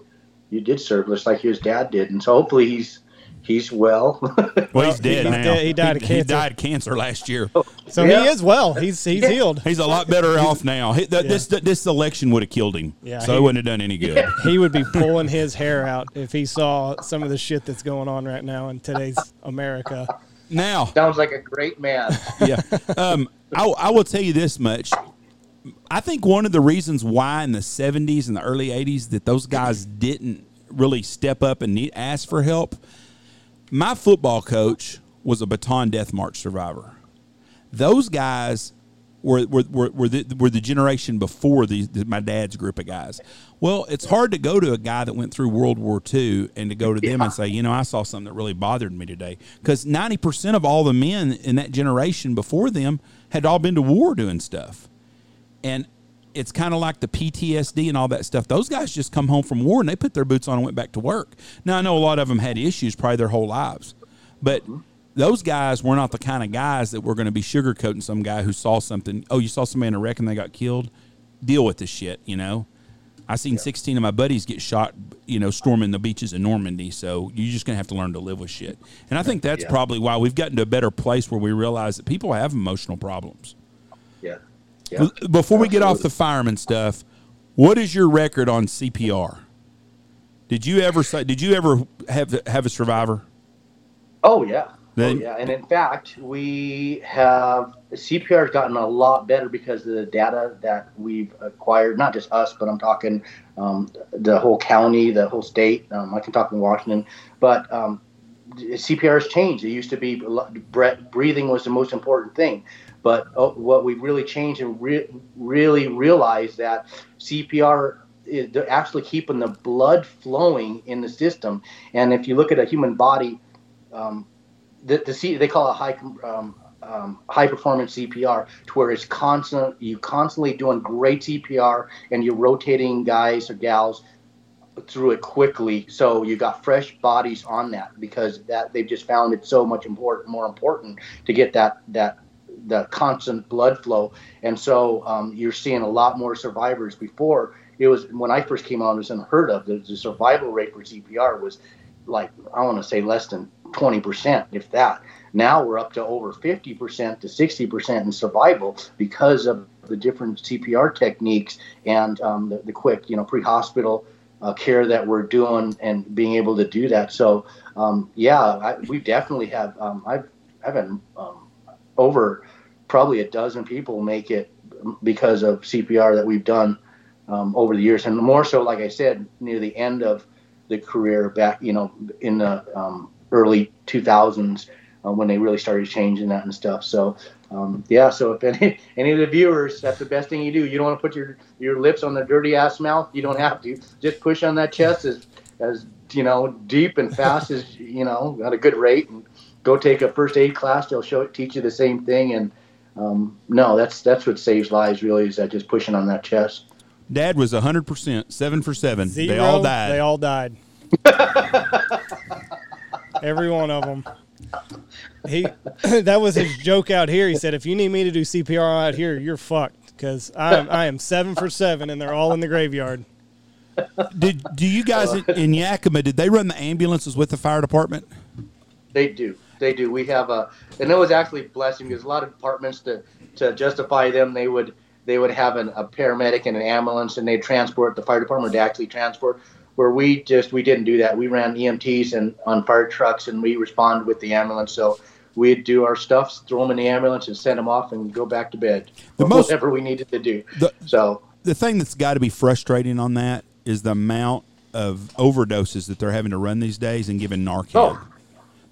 you did serve just like his dad did, and so hopefully he's he's well. Well, he's dead he's now. dead. He died of He cancer. died of cancer last year. So Yeah. he is well. He's he's Yeah. healed. He's a lot better off now. He, th- This this election would have killed him. Yeah, so he- it wouldn't have done any good. He would be pulling his hair out if he saw some of the shit that's going on right now in today's America. Now, Sounds like a great man. yeah. Um, I, I will tell you this much. I think one of the reasons why in the 70s and the early 80s that those guys didn't really step up and need, ask for help. My football coach was a Bataan Death March survivor. Those guys were were, were, were, the, were the generation before the, the, my dad's group of guys. Well, it's hard to go to a guy that went through World War II and to go to them and say, you know, I saw something that really bothered me today. Because 90% of all the men in that generation before them had all been to war doing stuff. And it's kind of like the PTSD and all that stuff. Those guys just come home from war and they put their boots on and went back to work. Now, I know a lot of them had issues probably their whole lives. But mm-hmm. those guys were not the kind of guys that were going to be sugarcoating some guy who saw something. Oh, you saw somebody in a wreck and they got killed. Deal with this shit, you know. I seen yeah. 16 of my buddies get shot, you know, storming the beaches in Normandy. So you're just gonna have to learn to live with shit. And I think that's yeah. probably why we've gotten to a better place where we realize that people have emotional problems. Yeah. Before we get off the fireman stuff, what is your record on CPR? Did you ever say? Did you ever have have a survivor? Oh yeah. Then, oh, yeah, and in fact, we have CPR has gotten a lot better because of the data that we've acquired. Not just us, but I'm talking um, the whole county, the whole state. Um, I can talk in Washington, but um, CPR has changed. It used to be breathing was the most important thing, but oh, what we've really changed and re- really realized that CPR is actually keeping the blood flowing in the system. And if you look at a human body. Um, the, the C, they call it high um, um, high performance CPR, to where it's constant. You constantly doing great CPR, and you're rotating guys or gals through it quickly. So you got fresh bodies on that because that they've just found it so much important, more important to get that that the constant blood flow. And so um, you're seeing a lot more survivors. Before it was when I first came on, it was unheard of. The, the survival rate for CPR was like I want to say less than 20%, if that. Now we're up to over 50% to 60% in survival because of the different CPR techniques and um, the, the, quick, you know, pre-hospital uh, care that we're doing and being able to do that. So, um, yeah, I, we definitely have. Um, I've I've had um, over probably a dozen people make it because of CPR that we've done um, over the years, and more so, like I said, near the end of the career back, you know, in the um, early 2000s uh, when they really started changing that and stuff. So um, yeah, so if any any of the viewers, that's the best thing you do. You don't want to put your your lips on their dirty ass mouth. You don't have to. Just push on that chest as as you know deep and fast as you know at a good rate, and go take a first aid class. They'll show teach you the same thing. And um, no, that's that's what saves lives. Really, is that just pushing on that chest. Dad was hundred percent, seven for seven. Zero, they all died. They all died. Every one of them. He that was his joke out here. He said, "If you need me to do CPR out here, you're fucked because I am I am seven for seven, and they're all in the graveyard." Did do you guys in, in Yakima? Did they run the ambulances with the fire department? They do. They do. We have a, and it was actually a blessing because a lot of departments to to justify them, they would they would have an, a paramedic and an ambulance, and they transport the fire department to actually transport where we just we didn't do that. We ran EMTs and on fire trucks, and we responded with the ambulance. So we'd do our stuff, throw them in the ambulance, and send them off, and go back to bed. The most, whatever we needed to do. The, so the thing that's got to be frustrating on that is the amount of overdoses that they're having to run these days and giving Narcan. Oh,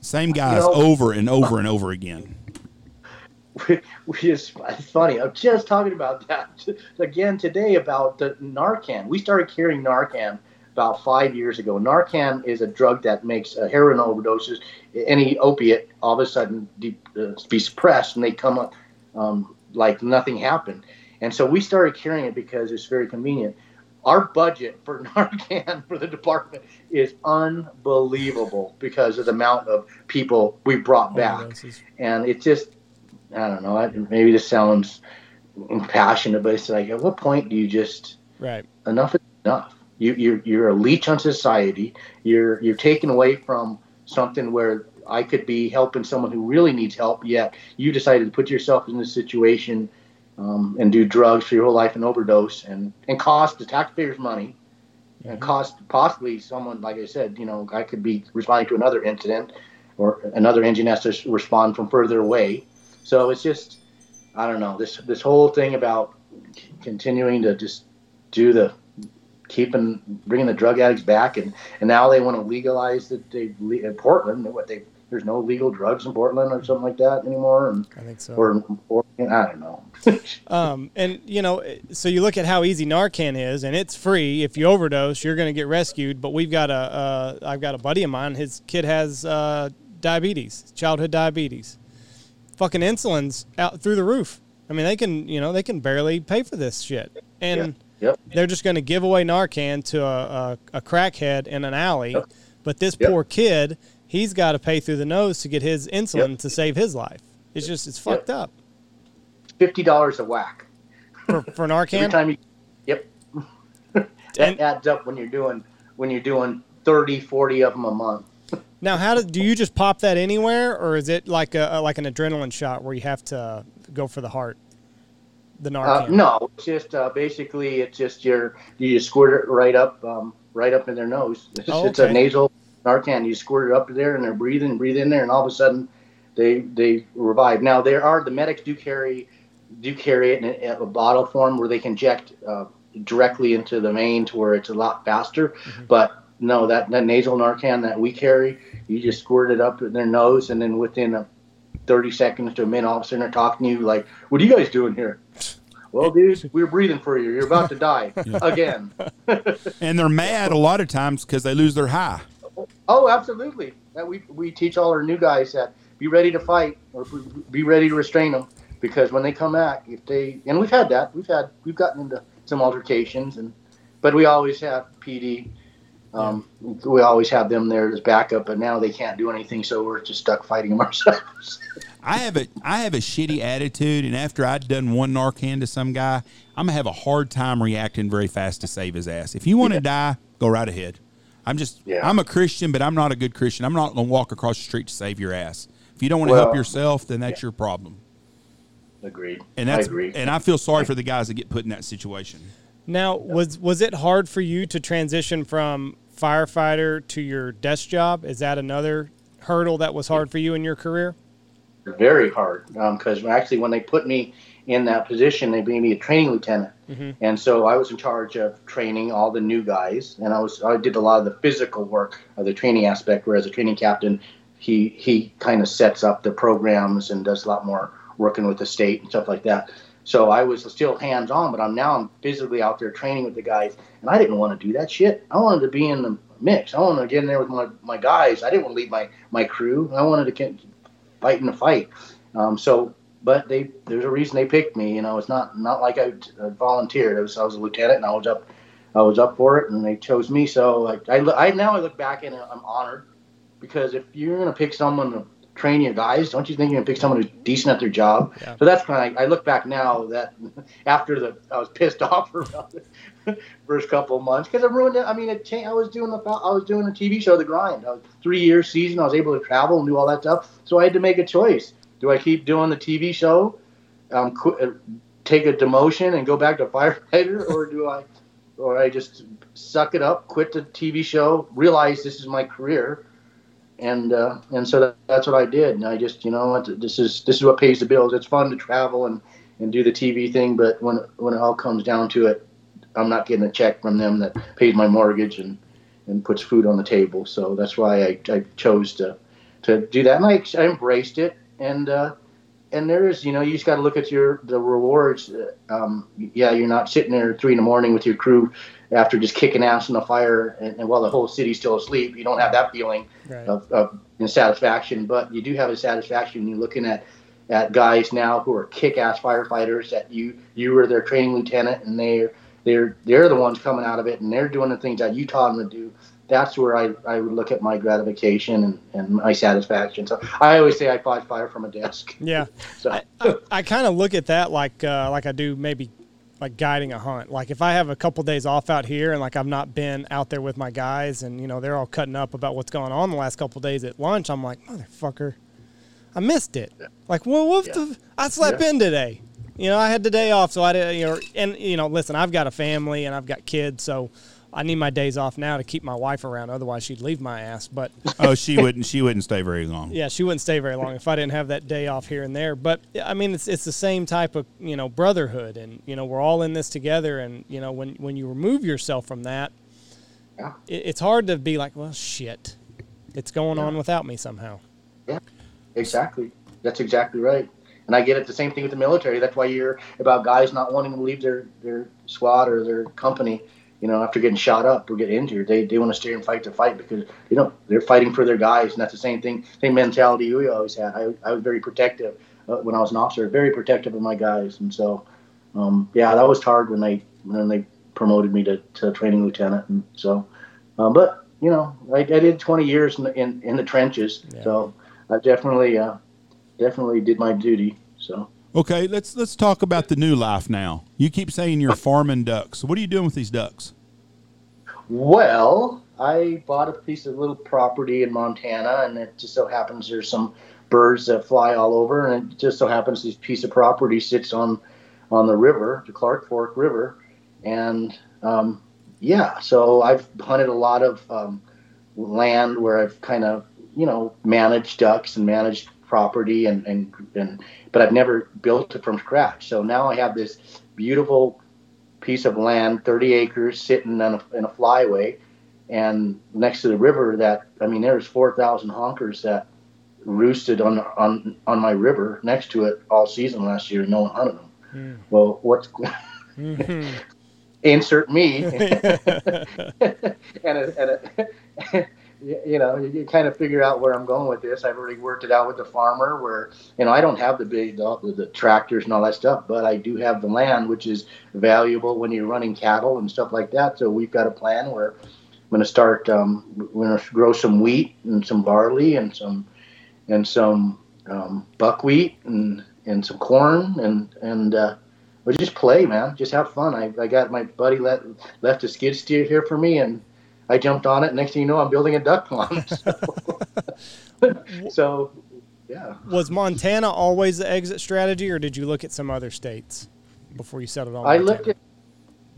Same guys you know, over and over and over again. Which is funny. I'm just talking about that again today about the Narcan. We started carrying Narcan about five years ago. Narcan is a drug that makes uh, heroin overdoses, any opiate, all of a sudden de- uh, be suppressed and they come up um, like nothing happened. And so we started carrying it because it's very convenient. Our budget for Narcan for the department is unbelievable because of the amount of people we brought oh, back. And it just, I don't know, maybe this sounds impassionate, but it's like, at what point do you just, right? Enough is enough you, you're you're a leech on society. You're you're taken away from something where I could be helping someone who really needs help. Yet you decided to put yourself in this situation um, and do drugs for your whole life and overdose and and cost the taxpayers money and mm-hmm. cost possibly someone like I said, you know, I could be responding to another incident or another engine has to respond from further away. So it's just I don't know this this whole thing about continuing to just do the keeping bringing the drug addicts back, and, and now they want to legalize that they in Portland. What they there's no legal drugs in Portland or something like that anymore, and I think so. or, or I don't know. Um, and you know, so you look at how easy Narcan is, and it's free. If you overdose, you're going to get rescued. But we've got a, uh, I've got a buddy of mine. His kid has uh, diabetes, childhood diabetes. Fucking insulin's out through the roof. I mean, they can, you know, they can barely pay for this shit, and Yep. they're just going to give away Narcan to a, a, a crackhead in an alley. Yep. But this Yep. poor kid, he's got to pay through the nose to get his insulin Yep. to save his life. It's just, it's Yep. fucked up Fifty dollars a whack. for, for Every Narcan. time you, yep. that And- adds up when you're doing when you're doing 30, 40 of them a month. Now, how do, do you just pop that anywhere, or is it like a, like an adrenaline shot where you have to go for the heart? The Uh, Narcan. no, it's just uh, basically it's just your you just squirt it right up um, right up in their nose. It's, Oh, it's a nasal Narcan. You squirt it up there and they're breathing, breathe in there, and all of a sudden they they revive. Now there are the medics do carry do carry it in a, a bottle form where they can inject uh, directly into the vein to where it's a lot faster. Mm-hmm. But no, that, that nasal Narcan that we carry, you just squirt it up in their nose, and then within a 30 seconds to a minute, all of a sudden they're talking to you like, "What are you guys doing here?" Well, dude, we are breathing for you. You're about to die again. And they're mad a lot of times because they lose their high. Oh, absolutely. That we we teach all our new guys that be ready to fight or be ready to restrain them because when they come back, if they and we've had that, we've had we've gotten into some altercations and but we always have PD. Um, We always have them there as backup, but now they can't do anything, so we're just stuck fighting them ourselves. I have a I have a shitty attitude, and after I'd done one Narcan to some guy, I'm gonna have a hard time reacting very fast to save his ass. If you want to die, go right ahead. I'm just Yeah. I'm a Christian, but I'm not a good Christian. I'm not gonna walk across the street to save your ass. If you don't want to Well, help yourself, then that's your problem. Agreed. And that's I agree. and I feel sorry for the guys that get put in that situation. Now, was was it hard for you to transition from firefighter to your desk job? Is that another hurdle that was hard for you in your career? very hard um, because actually when they put me in that position they made me a training lieutenant. Mhm. and so i was in charge of training all the new guys and i was i did a lot of the physical work of the training aspect whereas a training captain he he kind of sets up the programs and does a lot more working with the state and stuff like that. So i was still hands on but i'm now i'm physically out there training with the guys and i didn't want to do that shit. I wanted to be in the mix. I wanted to get in there with my, my guys. I didn't want to leave my my crew. I wanted to get fight in the fight. Um, so, but they there's a reason they picked me. You know, it's not not like I uh, volunteered. I was I was a lieutenant and I was up I was up for it and they chose me. So like I, I now I look back and I'm honored because if you're gonna pick someone to train your guys, don't you think you're gonna pick someone who's decent at their job? Yeah. So that's kind of I look back now that after the I was pissed off for about the first couple of months because I ruined it. I mean, it changed. I was doing the I was doing a TV show, The Grind. I was three year season. I was able to travel and do all that stuff. So I had to make a choice. Do I keep doing the TV show, um, qu- uh, take a demotion and go back to firefighter, or do I, or I just suck it up, quit the TV show, realize this is my career, and uh, and so that, that's what I did. And I just you know this is this is what pays the bills. It's fun to travel and and do the TV thing, but when when it all comes down to it, I'm not getting a check from them that pays my mortgage and and puts food on the table. So that's why I, I chose to to do that, and I, I embraced it. And uh, and there is, you know, you just got to look at your the rewards. Uh, Um, yeah, you're not sitting there at three in the morning with your crew after just kicking ass in the fire, and, and while the whole city's still asleep. You don't have that feeling Right. of, of satisfaction, but you do have a satisfaction. When you're looking at at guys now who are kick-ass firefighters that you you were their training lieutenant, and they're they're they're the ones coming out of it, and they're doing the things that you taught them to do. That's where I, I would look at my gratification and, and my satisfaction. So I always say I fought fire from a desk. Yeah. So I, I, I kind of look at that like uh, like I do maybe like guiding a hunt. Like if I have a couple days off out here and like I've not been out there with my guys and you know they're all cutting up about what's going on the last couple days at lunch, I'm like motherfucker, I missed it. Like well, what Yeah. the, I slept Yeah. in today. You know, I had the day off, so I did. You know, and you know, listen, I've got a family and I've got kids, so I need my days off now to keep my wife around. Otherwise, she'd leave my ass. But oh, she wouldn't. She wouldn't stay very long. yeah, she wouldn't stay very long if I didn't have that day off here and there. But I mean, it's it's the same type of you know brotherhood, and you know we're all in this together. And you know when when you remove yourself from that, Yeah. it, it's hard to be like, well, shit, it's going Yeah. on without me somehow. Yeah, exactly. That's exactly right. And I get it the same thing with the military. That's why you're about guys not wanting to leave their, their squad or their company, you know, after getting shot up or get injured. They, they want to stay and fight the fight because, you know, they're fighting for their guys. And that's the same thing, same mentality we always had. I, I was very protective uh, when I was an officer, very protective of my guys. And so, um, yeah, that was hard when they, when they promoted me to, to training lieutenant. And so, um, but, you know, I, I did 20 years in, the- in, in the trenches. Yeah. So I definitely, uh, definitely did my duty. So Okay, let's let's talk about the new life now. You keep saying you're farming ducks. What are you doing with these ducks? well, I bought a piece of little property in Montana, and it just so happens there's some birds that fly all over, and it just so happens this piece of property sits on on the river, the Clark Fork River, and um, yeah, so I've hunted a lot of um, land where I've kind of you know managed ducks and managed property and, and and but I've never built it from scratch. So now I have this beautiful piece of land, 30 acres, sitting on a, in a flyway, and next to the river. That I mean, there's 4,000 honkers that roosted on on on my river next to it all season last year. and No one hunted them. Hmm. Well, what's Mhm. insert me and a, and a, you know you, you kind of figure out where i'm going with this i've already worked it out with the farmer where you know i don't have the big the, the tractors and all that stuff but i do have the land which is valuable when you're running cattle and stuff like that so we've got a plan where i'm going to start um, we're going to grow some wheat and some barley and some and some um, buckwheat and and some corn and and uh, we just play, man. Just have fun. I, I got my buddy let, left a skid steer here for me, and I jumped on it. Next thing you know, I'm building a duck pond. So, so yeah. Was Montana always the exit strategy, or did you look at some other states before you settled on? I Montana? looked at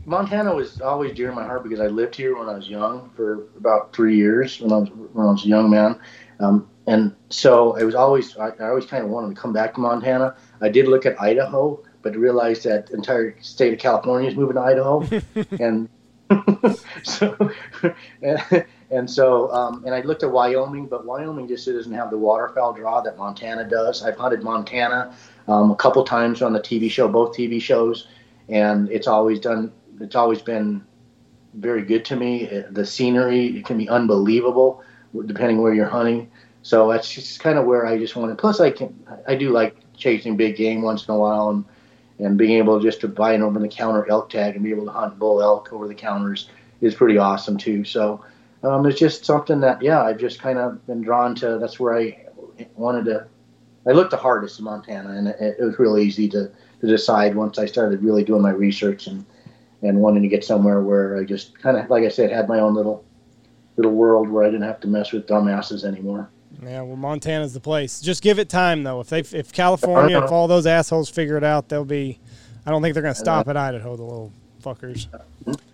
Montana was always dear to my heart because I lived here when I was young for about three years when I was when I was a young man, um, and so it was always I, I always kind of wanted to come back to Montana. I did look at Idaho, but realized that the entire state of California is moving to Idaho, and so and, so um, and I looked at Wyoming, but Wyoming just doesn't have the waterfowl draw that Montana does. I've hunted Montana um, a couple times on the TV show, both TV shows, and it's always done. It's always been very good to me. The scenery it can be unbelievable depending where you're hunting. So that's just kind of where I just wanted. Plus, I can I do like chasing big game once in a while and and being able just to buy an over the counter elk tag and be able to hunt bull elk over the counters is pretty awesome too. So um, it's just something that yeah I've just kind of been drawn to. That's where I wanted to. I looked the hardest in Montana, and it, it was really easy to, to decide once I started really doing my research and and wanting to get somewhere where I just kind of like I said had my own little little world where I didn't have to mess with dumbasses anymore. Yeah, well, Montana's the place. Just give it time, though. If they, if California, if uh-huh. all those assholes figure it out, they'll be. I don't think they're going to stop at Idaho, the little fuckers.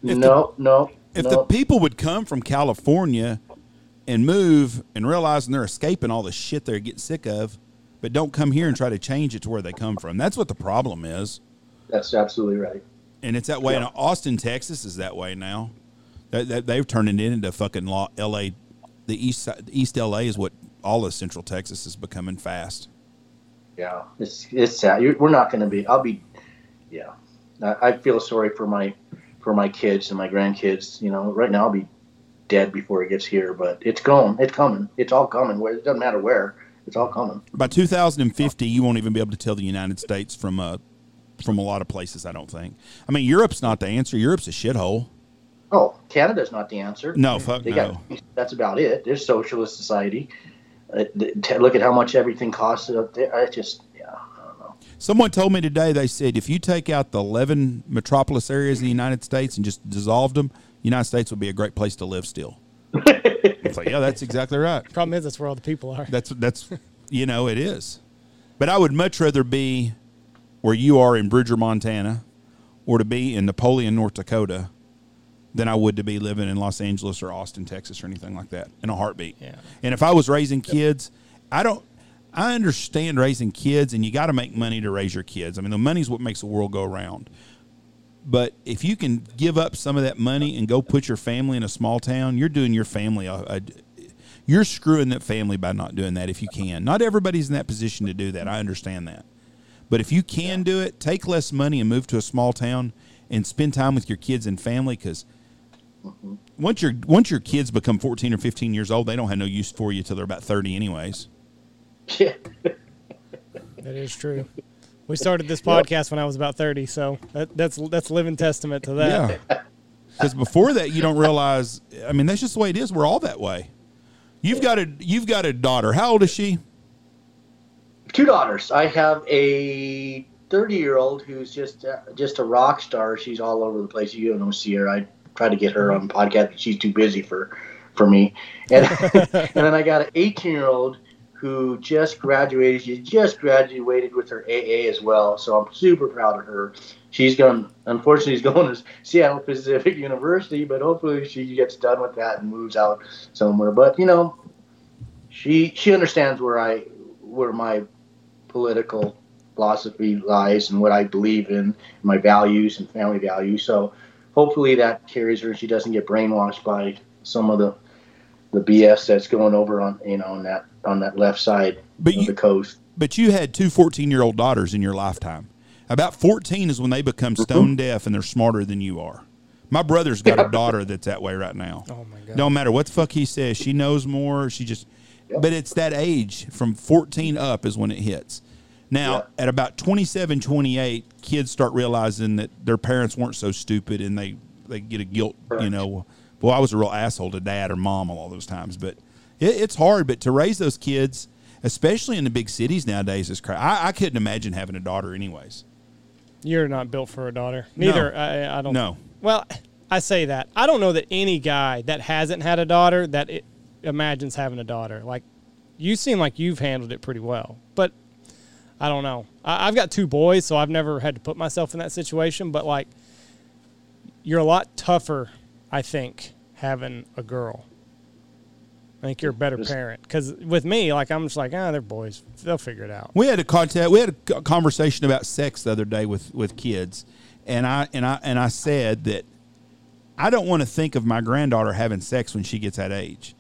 no, no, If no. the people would come from California and move and realizing they're escaping all the shit they're getting sick of, but don't come here and try to change it to where they come from. That's what the problem is. that's absolutely right. And it's that way. Yeah. in Austin, Texas is that way now. That, that, they've turned it into fucking law, L.A. The east side, East L.A. is what all of Central Texas is becoming fast. Yeah, it's it's sad. We're not going to be. I'll be. Yeah, I, I feel sorry for my for my kids and my grandkids. You know, right now I'll be dead before it gets here, but it's going. It's coming. It's all coming. Where it doesn't matter where. It's all coming. By 2050, you won't even be able to tell the United States from uh, from a lot of places. I don't think. I mean, Europe's not the answer. Europe's a shithole. Oh, Canada's not the answer. No, fuck They no. got that's about it. There's socialist society. Uh, th- t- look at how much everything costs up there. I just yeah, I don't know. Someone told me today. They said if you take out the 11 metropolis areas in the United States and just dissolved them, the United States would be a great place to live. Still, it's like yeah, that's exactly right. Problem is, that's where all the people are. That's that's you know it is. But I would much rather be where you are in Bridger, Montana, or to be in Napoleon, North Dakota, than I would to be living in Los Angeles or Austin, Texas, or anything like that in a heartbeat. Yeah. And if I was raising kids, I don't. I understand raising kids, and you got to make money to raise your kids. I mean, the money's what makes the world go around. But if you can give up some of that money and go put your family in a small town, you're doing your family a, a you're screwing that family by not doing that if you can. Not everybody's in that position to do that. I understand that. But if you can do it, take less money and move to a small town and spend time with your kids and family because once your once your kids become 14 or 15 years old, they don't have no use for you till they're about 30 anyways. Yeah. That is true. We started this podcast when I was about thirty, so that, that's that's living testament to that. Yeah. Because before that, you don't realize. I mean, that's just the way it is. We're all that way. You've got a you've got a daughter. How old is she? Two daughters. I have a 30 year old who's just uh, just a rock star. She's all over the place. You don't see her. I try to get her on the podcast, but she's too busy for for me. And and then I got an 18 year old who just graduated. She just graduated with her AA as well. So I'm super proud of her. She's going. Unfortunately, she's going to Seattle Pacific University, but hopefully she gets done with that and moves out somewhere. But you know, she she understands where I where my political philosophy lies and what I believe in, my values and family values. So hopefully that carries her. She doesn't get brainwashed by some of the the BS that's going over on you know on that on that left side But of you- the coast. But you had two 14 year old daughters in your lifetime. About 14 is when they become mm-hmm. stone deaf and they're smarter than you are. My brother's got a daughter that's that way right now. Oh my god. Don't matter what the fuck he says, she knows more. She just, Yep. but it's that age from 14 up is when it hits. Now, Yeah. at about 27, 28, kids start realizing that their parents weren't so stupid and they, they get a guilt, you know. Well, I was a real asshole to dad or mom all those times, but it, it's hard. But to raise those kids, especially in the big cities nowadays, is crazy. I, I couldn't imagine having a daughter, anyways. You're not built for a daughter. Neither. I, I don't. No. Well, I say that. I don't know that any guy that hasn't had a daughter that it imagines having a daughter. Like, you seem like you've handled it pretty well, but I don't know. I, I've got two boys, so I've never had to put myself in that situation. But like, you're a lot tougher, I think, having a girl. I think you're a better parent because with me, like, I'm just like, ah, they're boys. They'll figure it out. We had a contact. We had a conversation about sex the other day with with kids, and I and I and I said that I don't want to think of my granddaughter having sex when she gets that age.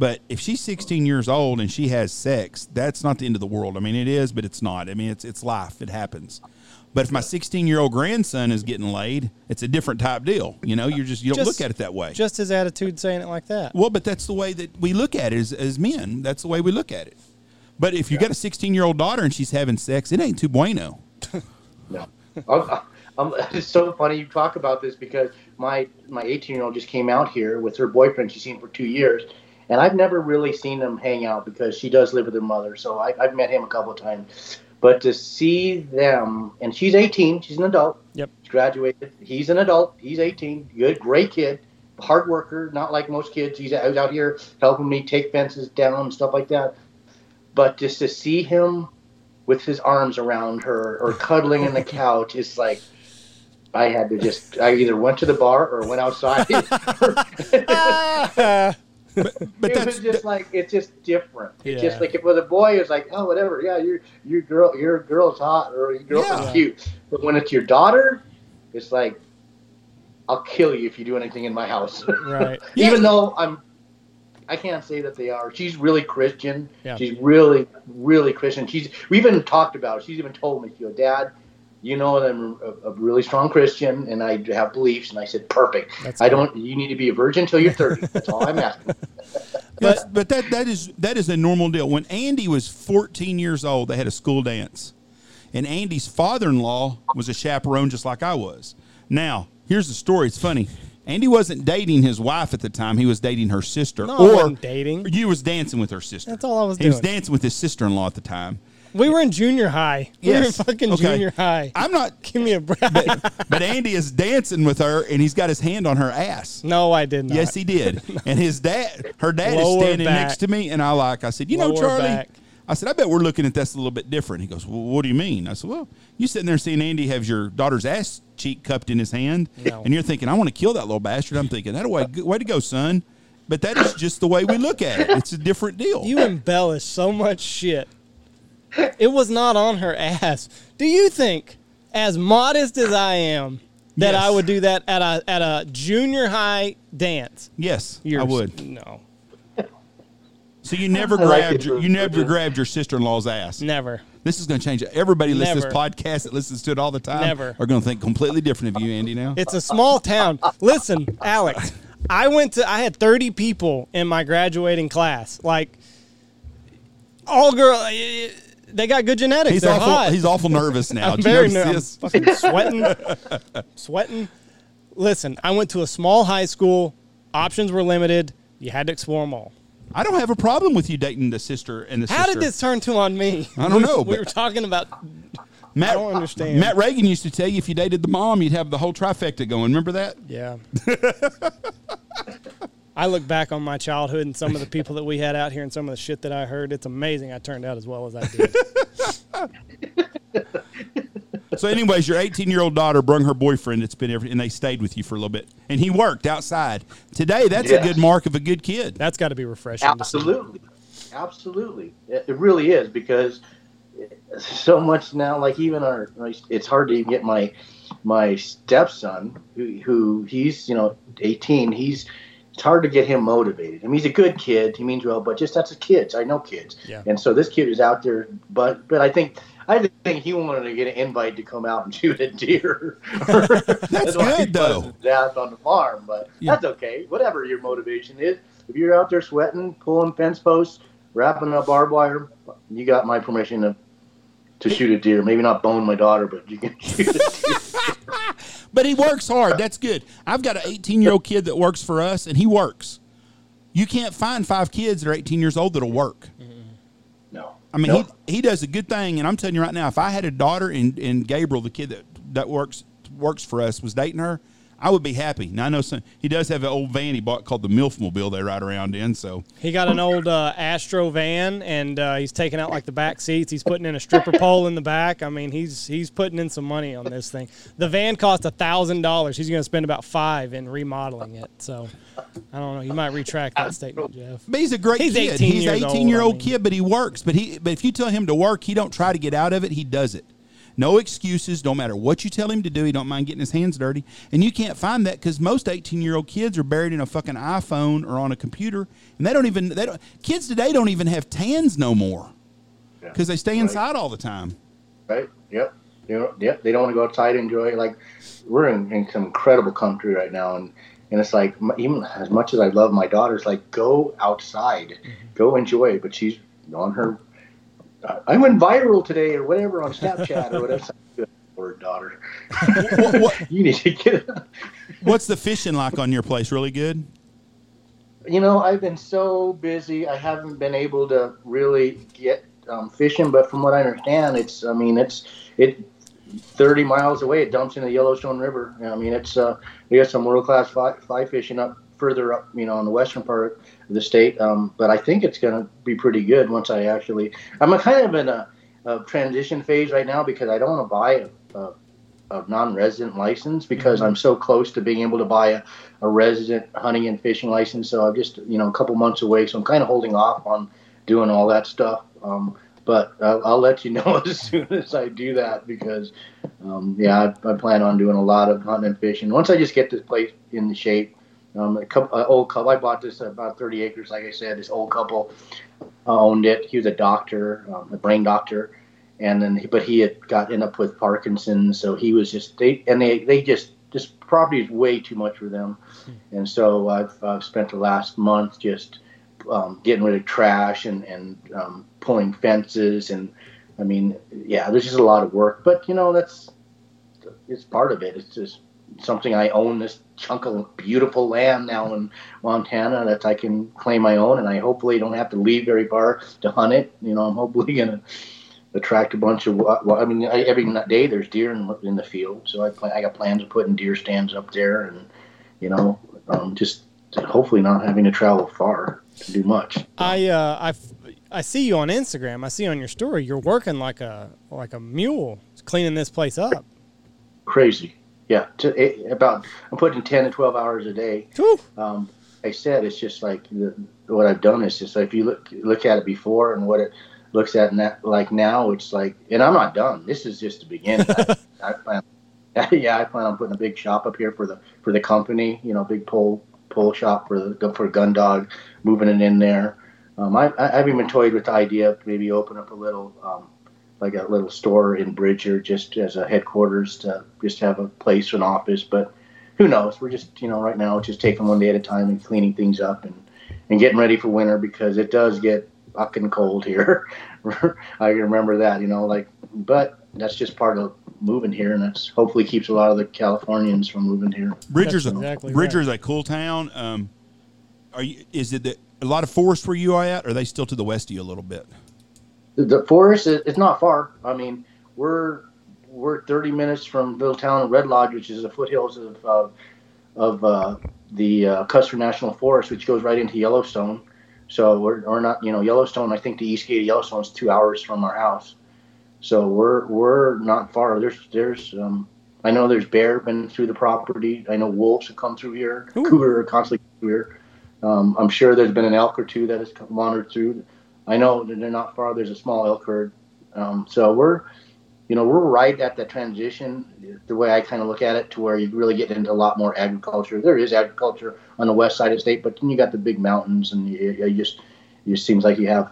But if she's 16 years old and she has sex, that's not the end of the world. I mean, it is, but it's not. I mean, it's it's life. It happens. But if my 16 year old grandson is getting laid, it's a different type deal. You know, you're just you don't Just- look at it that way. Just his attitude saying it like that. Well, but that's the way that we look at it as, as men. That's the way we look at it. But if you got a 16 year old daughter and she's having sex, it ain't too bueno. No, I'm, I'm, it's so funny you talk about this because my my 18 year old just came out here with her boyfriend she's seen for two years, and I've never really seen them hang out because she does live with her mother. So I, I've met him a couple of times, but to see them and she's 18, she's an adult. Yep. She graduated. He's an adult. He's 18. Good, great kid, hard worker. Not like most kids. He's out out here helping me take fences down and stuff like that. But just to see him with his arms around her or cuddling in the couch is like I had to just I either went to the bar or went outside. But it that's was just like it's just different. It's Yeah. just like if it was a boy, it's like oh whatever, yeah, your your girl your girl's hot or your girl's Yeah. cute. But when it's your daughter, it's like I'll kill you if you do anything in my house. right. Even though I'm, I can't say that they are. She's really Christian. Yeah. She's really, really Christian. She's we even talked about. It. She's even told me, "She goes, Dad, you know that I'm a, a really strong Christian and I have beliefs." And I said, "Perfect. That's I good. don't. You need to be a virgin until you're 30. That's all I'm asking." That's, but that that is that is a normal deal. When Andy was 14 years old, they had a school dance, and Andy's father-in-law was a chaperone, just like I was. Now, here's the story. It's funny. Andy wasn't dating his wife at the time; he was dating her sister, No, I or wasn't dating. you was dancing with her sister. That's all I was He was dancing with his sister-in-law at the time. We were in junior high. We were in Yes. fucking Okay. junior high. I'm not, Give me a break. but Andy is dancing with her, and he's got his hand on her ass. no, I did not. Yes, he did. And his dad, her dad Lower is standing back. next to me, and I like, I said, you know, Charlie, back. I said, I bet we're looking at this a little bit different. He goes, Well, what do you mean? I said, Well, you sitting there seeing Andy have your daughter's ass cheek cupped in his hand, No. and you're thinking, I want to kill that little bastard. I'm thinking, that way, way to go, son. But that is just the way we look at it. It's a different deal. You embellish so much shit. It was not on her ass. Do you think, as modest as I am, that Yes. I would do that at a at a junior high dance? yes, I You're- would. No, So you never I like grabbed it your, you never grabbed your sister in law's ass. never. This is going to change it. Everybody listens to this podcast that listens to it all the time Never. are going to think completely different of you, Andy. Now It's a small town. Listen, Alex, I went to I had 30 people in my graduating class. Like all girl they got good genetics. he's They're awful. hot. He's awful nervous now. I'm very nervous. Fucking sweating. sweating. Listen, I went to a small high school. Options were limited. You had to explore them all. I don't have a problem with you dating the sister and the sister. How sister. did this turn to on me? I don't know, We were talking about Matt, I don't understand. Matt Reagan used to tell you if you dated the mom, you'd have the whole trifecta going. Remember that? Yeah. I look back on my childhood and some of the people that we had out here and some of the shit that I heard. It's amazing I turned out as well as I did. So, anyways, your 18 year old daughter brung her boyfriend. It's been every, and they stayed with you for a little bit, and he worked outside. Today, that's a good mark of a good kid. That's got to be refreshing. Absolutely, absolutely. It, it really is because so much now. Like even our, it's hard to even get my my stepson, who, who he's you know 18. He's it's hard to get him motivated. I mean, he's a good kid. He means well, but just that's a kids. I know kids, Yeah. and so this kid is out there. But but I think. I think he wanted to get an invite to come out and shoot a deer. that's why he good, though. buzzed on the farm, but Yeah. that's okay. Whatever your motivation is, if you're out there sweating, pulling fence posts, wrapping up barbed wire, you got my permission to to shoot a deer. Maybe not bone my daughter, but you can shoot a deer. But he works hard. That's good. I've got an 18 year old kid that works for us, and he works. You can't find five kids that are 18 years old that'll work. No. I mean, Nope. he he does a good thing, and I'm telling you right now, if I had a daughter and, and Gabriel, the kid that that works works for us, was dating her, I would be happy. Now I know some, he does have an old van he bought called the Milfmobile they ride around in. So He got an old uh, Astro van, and uh, he's taking out like the back seats. He's putting in a stripper pole in the back. I mean, he's he's putting in some money on this thing. The van cost a thousand dollars. He's going to spend about five in remodeling it. So, I don't know. You might retract that statement, Jeff. But he's a great He's kid. 18 he's years 18 year old old, I mean. kid, but he works. But he but if you tell him to work, he don't try to get out of it. He does it. No excuses. Don't matter what you tell him to do. He don't mind getting his hands dirty. And you can't find that because most 18 year old kids are buried in a fucking iPhone or on a computer, and they don't even they don't. Kids today don't even have tans no more Yeah. because they stay Right. inside all the time. Right? Yep. They don't, yep. They don't want to go outside and enjoy. Like we're in, in some incredible country right now, and and it's like even as much as I love my daughter's like go outside, mm-hmm. go enjoy it. But she's on her. I- went viral today or whatever on Snapchat or whatever. Word, daughter. what, what, you need to get it. what's the fishing like on your place? Really good. You know, I've been so busy. I haven't been able to really get um, fishing. But from what I understand, it's. I mean, it's it. 30 miles away, it dumps in the Yellowstone River. I mean, it's. Uh, we got some world class fly, fly fishing up further up, you know, in the western part the state. Um, but I think it's going to be pretty good once I actually. I'm kind of in a, a transition phase right now because I don't want to buy a, a, a non-resident license because I'm so close to being able to buy a, a resident hunting and fishing license. So I'm just you know a couple months away. So I'm kind of holding off on doing all that stuff. Um, but I'll, I'll let you know as soon as I do that because um, yeah, I, I plan on doing a lot of hunting and fishing once I just get this place in the shape. Um, a couple, uh, old couple. I bought this about 30 acres. Like I said, this old couple uh, owned it. He was a doctor, um, a brain doctor, and then he, but he had gotten up with Parkinson's, so he was just they and they they just this property is way too much for them, and so I've uh, spent the last month just um, getting rid of trash and and um, pulling fences and I mean yeah, there's just a lot of work, but you know that's it's part of it. It's just something I own this chunk of beautiful land now in Montana that I can claim my own, and I hopefully don't have to leave very far to hunt it. You know, I'm hopefully gonna attract a bunch of. Well, I mean, I, every day there's deer in, in the field, so I plan, I got plans of putting deer stands up there, and you know, um, just hopefully not having to travel far to do much. I uh, I I see you on Instagram. I see on your story you're working like a like a mule, cleaning this place up. Crazy, yeah. To, it, about I'm putting ten to twelve hours a day. Um, I said it's just like the, what I've done is just like if you look look at it before and what it looks at that like now, it's like, and I'm not done. This is just the beginning. I, I plan, yeah, I plan on putting a big shop up here for the for the company. You know, big pole pole shop for the for Gun Dog, moving it in there. Um, I, I've even toyed with the idea of maybe open up a little, um, like a little store in Bridger, just as a headquarters to just have a place, an office. But who knows? We're just, you know, right now just taking one day at a time and cleaning things up and, and getting ready for winter because it does get fucking cold here. I remember that, you know, like, but that's just part of moving here, and that's hopefully keeps a lot of the Californians from moving here. Bridger's exactly a, Bridger's right. a cool town. Um, are you? Is it the a lot of forest where you are at? Or are they still to the west of you a little bit? The forest is not far. I mean, we're we're 30 minutes from little town of Red Lodge, which is the foothills of uh, of uh, the uh, Custer National Forest, which goes right into Yellowstone. So we're, we're not, you know, Yellowstone. I think the east gate of Yellowstone is two hours from our house. So we're we're not far. There's there's um, I know there's bear been through the property. I know wolves have come through here. Ooh. Cougar are constantly through here. Um, I'm sure there's been an elk or two that has come, wandered through. I know that they're not far. There's a small elk herd. Um, so we're, you know, we're right at that transition. The way I kind of look at it, to where you really get into a lot more agriculture. There is agriculture on the west side of the state, but then you got the big mountains, and you, you just it just seems like you have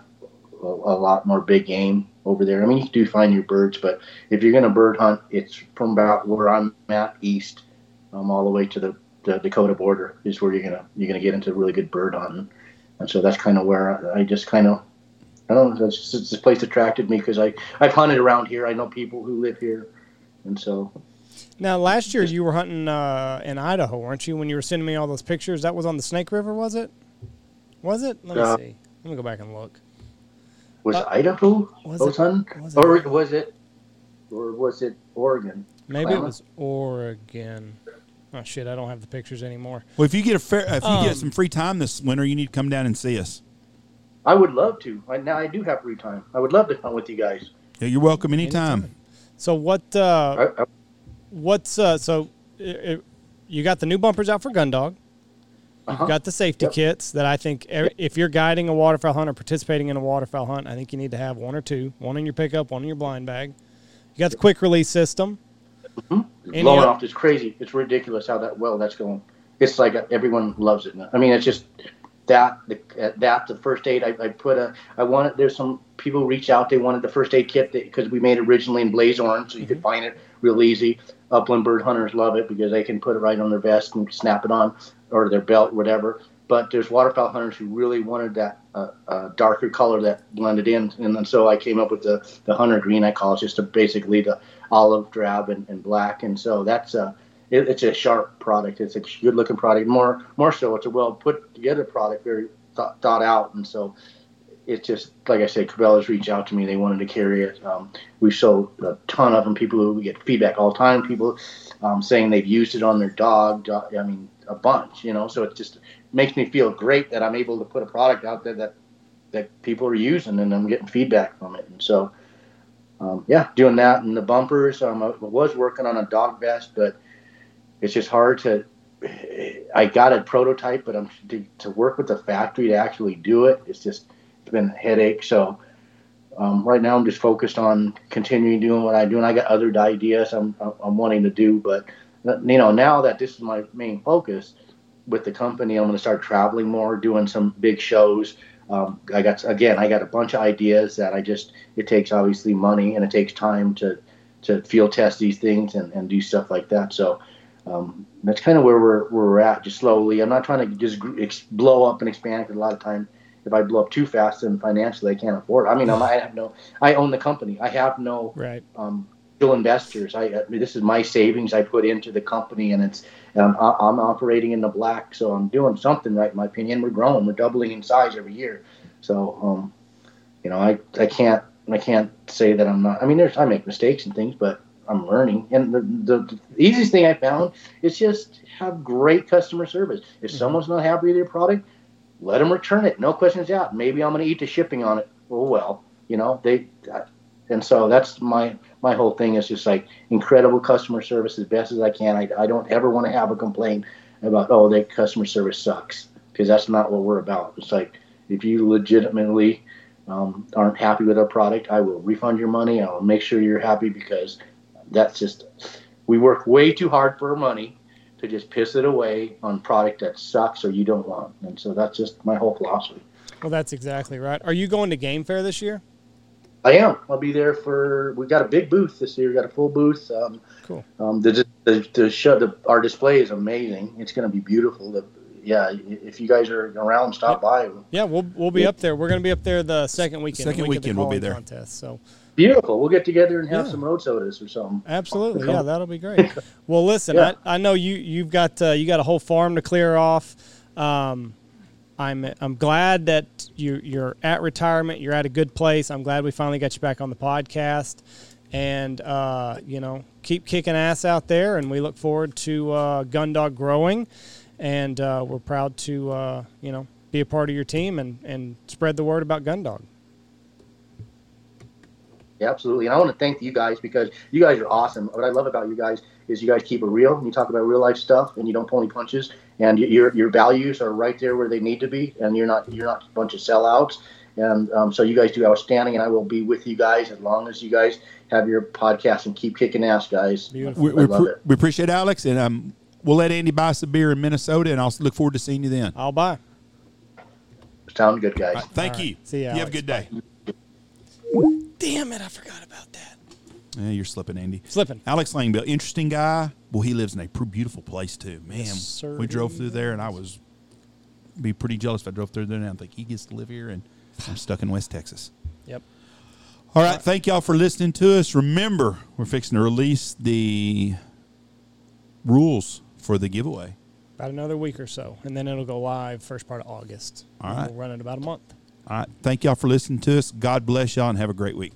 a, a, lot more big game over there. I mean, you do find your birds, but if you're going to bird hunt, it's from about where I'm at east, um, all the way to the the Dakota border is where you're gonna you're gonna get into really good bird hunting, and so that's kind of where I, I just kind of I don't know. That's just, this place attracted me because I I've hunted around here. I know people who live here, and so. Now, last year you were hunting uh, in Idaho, weren't you? When you were sending me all those pictures, that was on the Snake River, was it? Was it? Let me uh, see. Let me go back and look. Was uh, Idaho was it, hunting, was it, or was it, or was it Oregon? Maybe Klamath? it was Oregon. Oh shit! I don't have the pictures anymore. Well, if you get a fair, if you um, get some free time this winter, you need to come down and see us. I would love to. I, now I do have free time. I would love to come with you guys. Yeah, you're welcome anytime. anytime. So what? Uh, I, I, what's uh, so? It, it, you got the new bumpers out for Gun Dog. You've uh-huh. got the safety yep. kits that I think if you're guiding a waterfowl hunt or participating in a waterfowl hunt, I think you need to have one or two, one in your pickup, one in your blind bag. You got the quick release system. Mm-hmm. It's blowing off. It's crazy. It's ridiculous how that well that's going. It's like everyone loves it. I mean, it's just that the that the first aid. I, I put a. I wanted. There's some people reach out. They wanted the first aid kit because we made it originally in blaze orange, so you mm-hmm. could find it real easy. Upland bird hunters love it because they can put it right on their vest and snap it on or their belt, whatever. But there's waterfowl hunters who really wanted that uh, uh, darker color that blended in, and then so I came up with the the hunter green. I call it just a basically the olive, drab, and, and black. And so that's a it, it's a sharp product. It's a good looking product. More more so, it's a well put together product, very thought, thought out. And so it's just like I said, Cabela's reached out to me. They wanted to carry it. Um, we sold a ton of them. People who we get feedback all the time. People um, saying they've used it on their dog, dog. I mean, a bunch. You know, so it just makes me feel great that I'm able to put a product out there that that people are using, and I'm getting feedback from it. And so um, yeah, doing that and the bumpers. Um, I was working on a dog vest, but it's just hard to. I got a prototype, but I'm to, to work with the factory to actually do it. It's just it's been a headache. So um, right now, I'm just focused on continuing doing what I do, and I got other ideas I'm I'm wanting to do. But you know, now that this is my main focus with the company, I'm going to start traveling more, doing some big shows. Um, I got again, I got a bunch of ideas that I just it takes obviously money and it takes time to to field test these things and, and do stuff like that. So um, that's kind of where we're where we're at, just slowly. I'm not trying to just ex- blow up and expand because a lot of time if I blow up too fast and financially I can't afford. It. I mean, I'm, I have no, I own the company. I have no right. um, investors. I, I mean, this is my savings I put into the company, and it's um, I'm operating in the black, so I'm doing something right, in my opinion. We're growing, we're doubling in size every year. So, um, you know, I, I can't I can't say that I'm not. I mean, there's I make mistakes and things, but I'm learning. And the, the, the easiest thing I found is just have great customer service. If mm-hmm. someone's not happy with your product, let them return it. No questions asked. Maybe I'm going to eat the shipping on it. oh well, you know they, and so that's my my whole thing is just like incredible customer service as best as I can. I, I don't ever want to have a complaint about oh their customer service sucks because that's not what we're about. It's like if you legitimately um, aren't happy with our product, I will refund your money. I'll make sure you're happy because that's just we work way too hard for our money to just piss it away on product that sucks or you don't want. And so that's just my whole philosophy. Well, that's exactly right. Are you going to Game Fair this year? I am. I'll be there for. We got a big booth this year. We got a full booth. Um, cool. Um, the the, the show the, our display is amazing. It's going to be beautiful. The, yeah, if you guys are around, stop by. Yeah, we'll we'll be up there. We're going to be up there the second weekend. Second week weekend the we'll be there. Contest, so beautiful. We'll get together and have Yeah. some road sodas or something. Absolutely, yeah, that'll be great. Well, listen, Yeah. I, I know you you've got uh, you got a whole farm to clear off. Um, I'm I'm glad that you you're at retirement. You're at a good place. I'm glad we finally got you back on the podcast, and uh, you know keep kicking ass out there. And we look forward to uh, Gun Dog growing, and uh, we're proud to uh, you know be a part of your team and and spread the word about Gun Dog. Yeah, absolutely. And I want to thank you guys because you guys are awesome. What I love about you guys is you guys keep it real. and You talk about real life stuff, and you don't pull any punches. And your your values are right there where they need to be. And you're not you're not a bunch of sellouts. And um, so you guys do outstanding. And I will be with you guys as long as you guys have your podcast and keep kicking ass, guys. Beautiful. We, I we, love pre- it. we appreciate Alex, and um, we'll let Andy buy some beer in Minnesota, and I'll look forward to seeing you then. I'll buy. Sound good, guys. All right, thank All right. you. See ya, You have a good day. Damn it! I forgot about that. Yeah, you're slipping, Andy. Slipping. Alex Langbell, interesting guy. Well, he lives in a beautiful place too. Man, Yes, sir. we drove through there, and I was be pretty jealous if I drove through there. And I think he gets to live here, and I'm stuck in West Texas. Yep. All right, thank y'all for listening to us. Remember, we're fixing to release the rules for the giveaway. About another week or so, and then it'll go live first part of August. All And. We'll run it about a month. All right, thank y'all for listening to us. God bless y'all, and have a great week.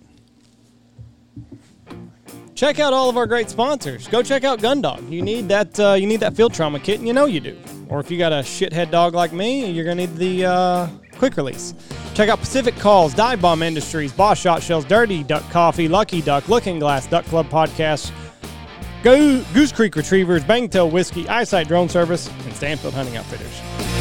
Check out all of our great sponsors. Go check out Gun Dog. You need that. Uh, you need that field trauma kit, and you know you do. Or if you got a shithead dog like me, you're gonna need the uh, quick release. Check out Pacific Calls, Dive Bomb Industries, Boss Shot Shells, Dirty Duck Coffee, Lucky Duck, Looking Glass, Duck Club Podcast, Go- Goose Creek Retrievers, Bangtail Whiskey, Eyesight Drone Service, and Stanfield Hunting Outfitters.